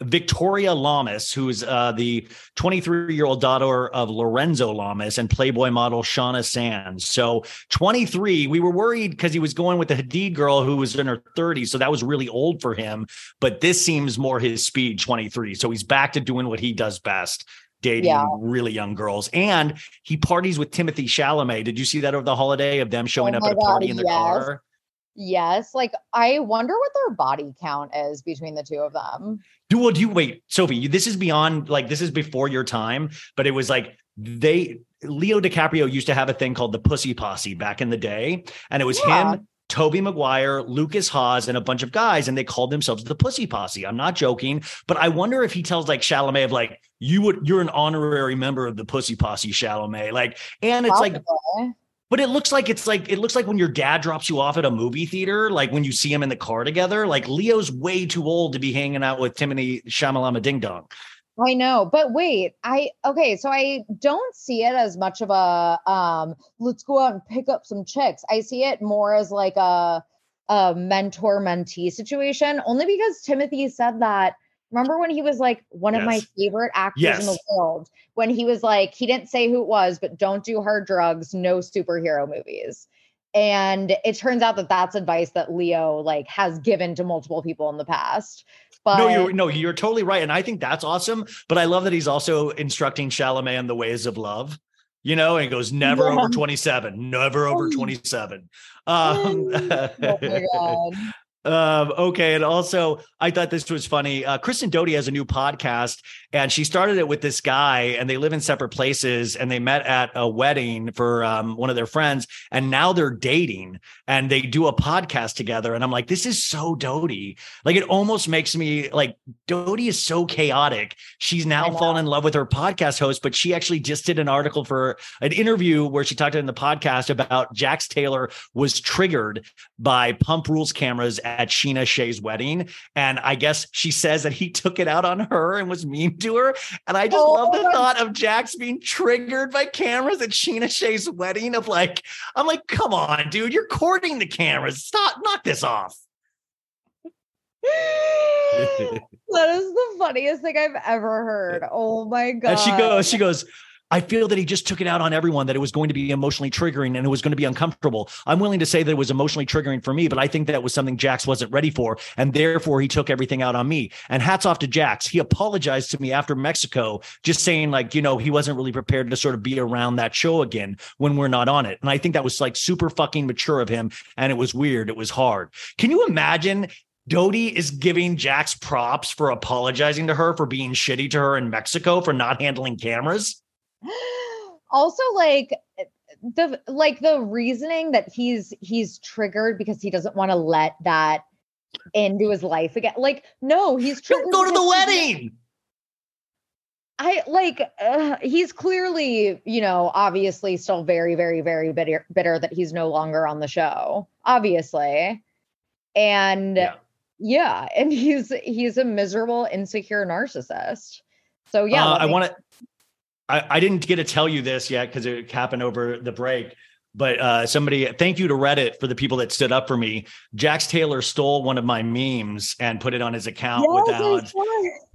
Victoria Lamas, who's uh, the 23 year old daughter of Lorenzo Lamas and Playboy model Shauna Sands. So 23, we were worried because he was going with the Hadid girl who was in her 30s. So that was really old for him. But this seems more his speed, 23. So he's back to doing what he does best. Dating Yeah. really young girls, and he parties with Timothy Chalamet. Did you see that over the holiday of them showing Oh up at a party in their yes. car? Yes. Like I wonder what their body count is between the two of them. Do well, do you wait, Sophie? you- This is beyond like this is before your time, but it was like they Leo DiCaprio used to have a thing called the Pussy Posse back in the day, and it was Yeah. him, Tobey Maguire, Lukas Haas, and a bunch of guys, and they called themselves the Pussy Posse. I'm not joking, but I wonder if he tells like Chalamet of like you would you're an honorary member of the Pussy Posse, Chalamet, like, and it's like Possibly. But it looks like it's like it looks like when your dad drops you off at a movie theater, like when you see him in the car together. Like Leo's way too old to be hanging out with Timothy Shamalama Ding Dong. I know, but wait, I okay, so I don't see it as much of a um let's go out and pick up some chicks. I see it more as like a a mentor mentee situation only because Timothy said that remember when he was like one of my favorite actors in the world when he was like he didn't say who it was but don't do hard drugs, no superhero movies. And it turns out that that's advice that Leo like has given to multiple people in the past. But no, you're no, you're totally right, and I think that's awesome. But I love that he's also instructing Chalamet on the ways of love. You know, and he goes never Yeah. over 27, never over 27. Um, oh my god. Um, okay, and also I thought this was funny. Uh, Kristen Doute has a new podcast, and she started it with this guy, and they live in separate places, and they met at a wedding for um, one of their friends, and now they're dating, and they do a podcast together. And I'm like, this is so Doute. Like, it almost makes me like Doute is so chaotic. She's now fallen in love with her podcast host, but she actually just did an article for an interview where she talked in the podcast about Jax Taylor was triggered by Pump Rules cameras at Scheana Shay's wedding. And I guess she says that he took it out on her and was mean to her. And I just Oh love the oh. thought of Jax being triggered by cameras at Scheana Shay's wedding. Of like, I'm like, come on, dude, you're courting the cameras. Stop, knock this off. that is the funniest thing I've ever heard. Oh my god. And she goes, she goes, I feel that he just took it out on everyone, that it was going to be emotionally triggering and it was going to be uncomfortable. I'm willing to say that it was emotionally triggering for me, but I think that was something Jax wasn't ready for. And therefore he took everything out on me. And hats off to Jax. He apologized to me after Mexico, just saying, like, you know, he wasn't really prepared to sort of be around that show again when we're not on it. And I think that was like super fucking mature of him. And it was weird. It was hard. Can you imagine Doute is giving Jax props for apologizing to her for being shitty to her in Mexico for not handling cameras. Also like the like the reasoning that he's he's triggered because he doesn't want to let that into his life again. Like, no, he's triggered. Go to the wedding. I like uh, he's clearly, you know, obviously still very, very, very bitter, bitter that he's no longer on the show, obviously. And Yeah. yeah, and he's he's a miserable, insecure narcissist. So yeah, Uh, I want to. I, I didn't get to tell you this yet because it happened over the break. But uh, somebody, thank you to Reddit for the people that stood up for me. Jax Taylor stole one of my memes and put it on his account Yes, without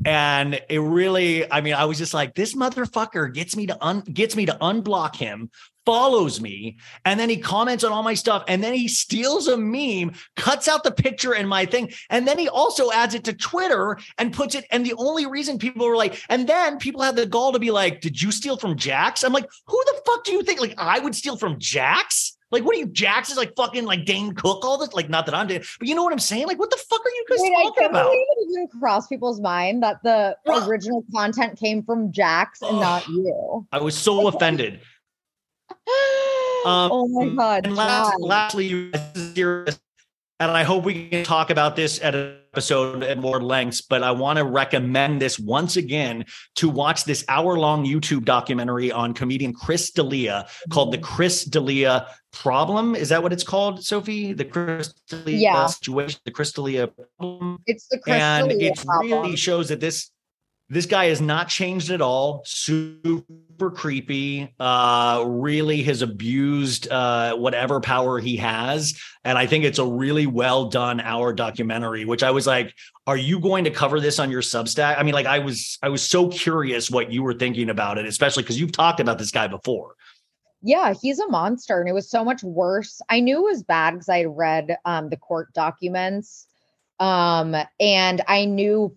and it really i mean i was just like this motherfucker gets me to un gets me to unblock him follows me and then he comments on all my stuff and then he steals a meme, cuts out the picture and my thing, and then he also adds it to Twitter and puts it. And the only reason people were like, and then people had the gall to be like, "Did you steal from Jax?" I'm like, "Who the fuck do you think? Like I would steal from Jax?" Like, what are you, Jax is like fucking like Dane Cook, all this? Like, not that I'm doing, but you know what I'm saying? Like, what the fuck are you guys Wait, talking about? it didn't cross people's mind that the original content came from Jax and not you. I was so offended. Um, oh my god! And last, lastly, you guys, this is serious, and I hope we can talk about this at an episode at more lengths, but I want to recommend this once again to watch this hour long YouTube documentary on comedian Chris D'Elia called The Chris D'Elia Problem. Is that what it's called, Sophie? The Chris D'Elia Yeah. situation, the Chris D'Elia problem It's the Chris and it really shows that this this guy has not changed at all. Super creepy uh really has abused uh whatever power he has. And i think it's a really well done hour documentary which i was like are you going to cover this on your substack? I mean like i was i was so curious what you were thinking about it especially because you've talked about this guy before. Yeah, he's a monster, and it was so much worse. I knew it was bad because I read um, the court documents, um, and I knew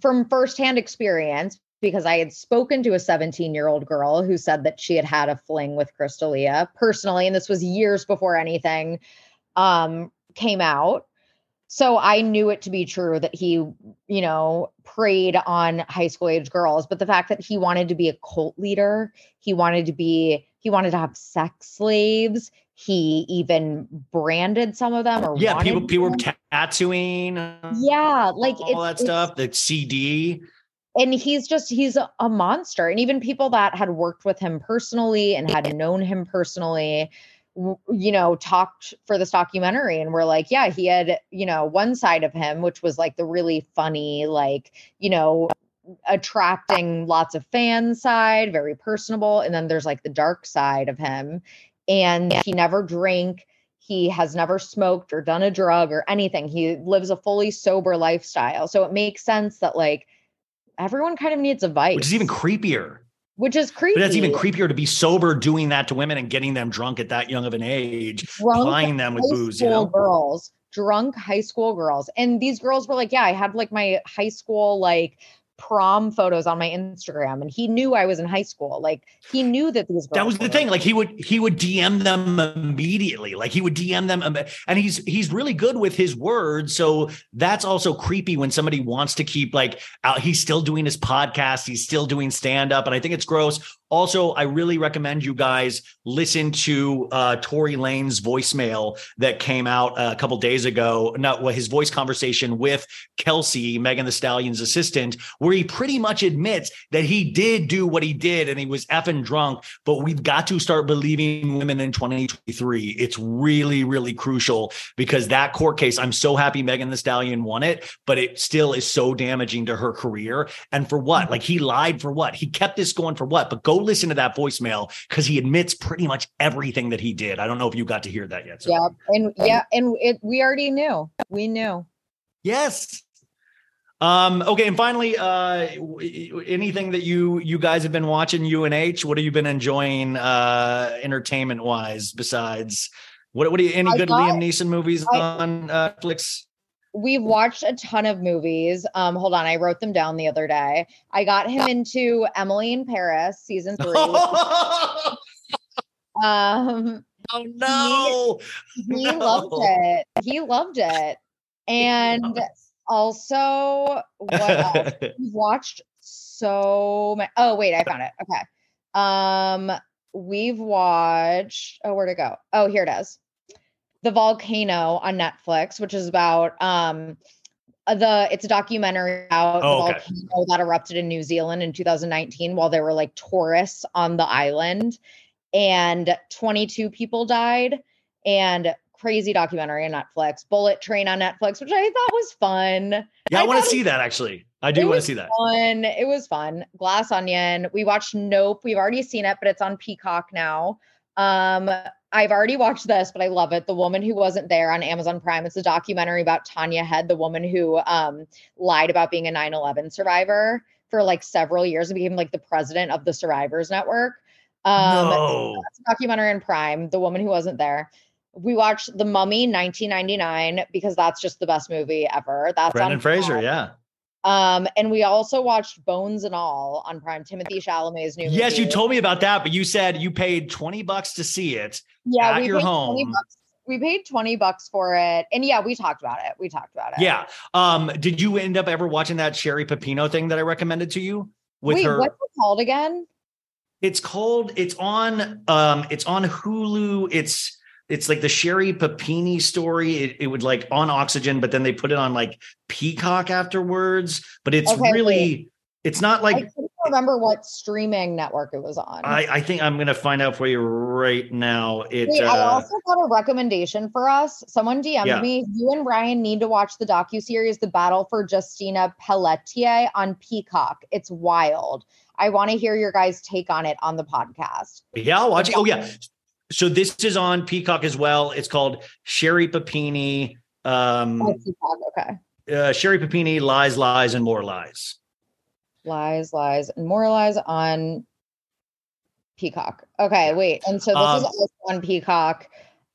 from firsthand experience because I had spoken to a 17 year old girl who said that she had had a fling with Chris D'Elia personally, and this was years before anything um, came out. So I knew it to be true that he, you know, preyed on high school age girls. But the fact that he wanted to be a cult leader, he wanted to be, he wanted to have sex slaves. He even branded some of them or yeah people people were tattooing uh, yeah, like all that stuff the cd and he's just he's a, a monster. And even people that had worked with him personally and had known him personally you know talked for this documentary and were like yeah he had you know one side of him which was like the really funny like you know attracting lots of fans side very personable. And then there's like the dark side of him and he never drank he has never smoked or done a drug or anything. He lives a fully sober lifestyle. So it makes sense that like everyone kind of needs a vice, which is even creepier. Which is creepy. But that's even creepier to be sober doing that to women and getting them drunk at that young of an age, Drunk plying them with booze, you school know? girls, drunk high school girls, and these girls were like, "Yeah, I had like my high school like prom photos on my Instagram, and he knew I was in high school. Like he knew that these. That was the thing. Like he would he would DM them immediately. Like he would DM them, and he's he's really good with his words. So that's also creepy when somebody wants to keep like out. He's still doing his podcast. He's still doing stand up, and I think it's gross. Also, I really recommend you guys listen to uh, Tory Lanez's voicemail that came out a couple days ago. Not well, his voice conversation with Kelsey, Megan the Stallion's assistant, where he pretty much admits that he did do what he did and he was effing drunk. But we've got to start believing women in 2023. It's really, really crucial because that court case, I'm so happy Megan the Stallion won it, but it still is so damaging to her career. And for what? Mm-hmm. Like he lied for what? He kept this going for what? But go listen to that voicemail because he admits pretty much everything that he did. I don't know if you got to hear that yet. So. Yeah, and yeah, and it we already knew. We knew. Yes. Um, okay, and finally, uh, anything that you you guys have been watching UNH? What have you been enjoying uh entertainment wise besides what what do you any I good thought- Liam Neeson movies I- on uh, Netflix? We've watched a ton of movies. Um, hold on, I wrote them down the other day. I got him into Emily in Paris season three. oh um, no. he No. loved it. He loved it, and also what else? We've watched so many. Oh wait, I found it. Okay. Um, we've watched. Oh, where'd it go? Oh, here it is. The volcano on Netflix, which is about um uh, the it's a documentary about Oh, the okay. volcano that erupted in New Zealand in 2019 while there were like tourists on the island and 22 people died and crazy documentary on Netflix, Bullet Train on Netflix, which I thought was fun yeah, I, I want to see that actually. I do want to see that. fun. It was fun. Glass Onion. We watched Nope. We've already seen it, but it's on Peacock now. Um, I've already watched this, but I love it. The Woman Who Wasn't There on Amazon Prime. It's a documentary about Tania Head, the woman who um lied about being a 9-11 survivor for like several years and became like the president of the Survivors Network. Um, no. documentary in Prime, The Woman Who Wasn't There. We watched The Mummy 1999 because that's just the best movie ever. That's Brendan Fraser, yeah. Um, and we also watched Bones and All on Prime. Timothy Chalamet's new Yes, you told me about that, but you said you paid 20 bucks to see it. yeah, at we your paid 20 home. bucks. We paid 20 bucks for it. And yeah, we talked about it. We talked about it. Yeah. Um, did you end up ever watching that Sherri Papini thing that I recommended to you with Wait, her? what's it called again? It's called it's on um it's on Hulu. It's it's like the Sherri Papini story. It, it would like on oxygen, but then they put it on like Peacock afterwards. But it's Okay, really it's not I like couldn't remember what streaming network it was on. I, I think I'm gonna find out for you right now. It Wait, I uh, also got a recommendation for us. Someone DM'd Yeah. me. You and Ryan need to watch the docu series "The Battle for Justina Pelletier" on Peacock. It's wild. I want to hear your guys' take on it on the podcast. Yeah, I'll watch it. Oh, yeah. So this is on Peacock as well. It's called Sherri Papini. Um, Oh, Peacock. Okay. uh, Sherri Papini, lies, lies, and more lies. Lies, lies, and more lies on Peacock. Okay, wait. And so this Um, is also on Peacock.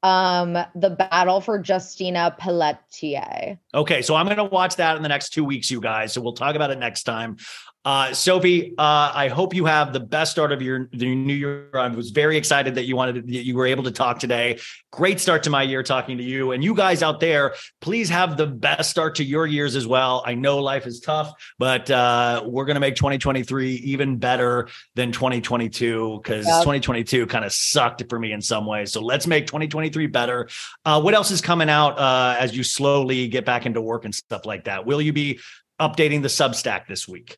Um, the battle for Justina Pelletier. Okay, so I'm going to watch that in the next two weeks, you guys. So we'll talk about it next time. Uh, Sophie, uh, I hope you have the best start of your the new year. I was very excited that you wanted to, that you were able to talk today. Great start to my year talking to you, and you guys out there. Please have the best start to your years as well. I know life is tough, but uh, we're going to make 2023 even better than 2022 because Yep. 2022 kind of sucked for me in some ways. So let's make 2023 better. Uh, what else is coming out uh, as you slowly get back into work and stuff like that? Will you be updating the Substack this week?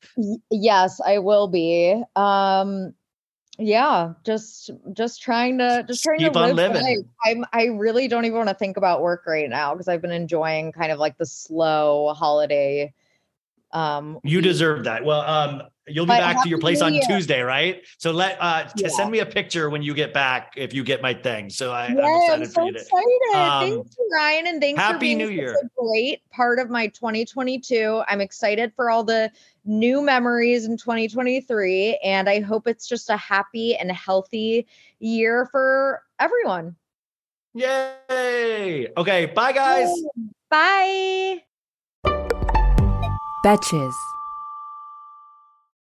Yes, I will be. Um yeah, just just trying to just trying Keep to on live living. I'm I really don't even want to think about work right now because I've been enjoying kind of like the slow holiday um You deserve that. Well, um, you'll be But back to your place on Year. Tuesday, right? So let uh t- Yeah. send me a picture when you get back if you get my thing. So I, I'm Yeah, I'm excited for so you to. excited. um, thanks, Ryan, and thanks for Happy being New Year. a great part of my 2022. I'm excited for all the new memories in 2023, and I hope it's just a happy and healthy year for everyone. Yay! Okay, bye guys. Bye. Betches.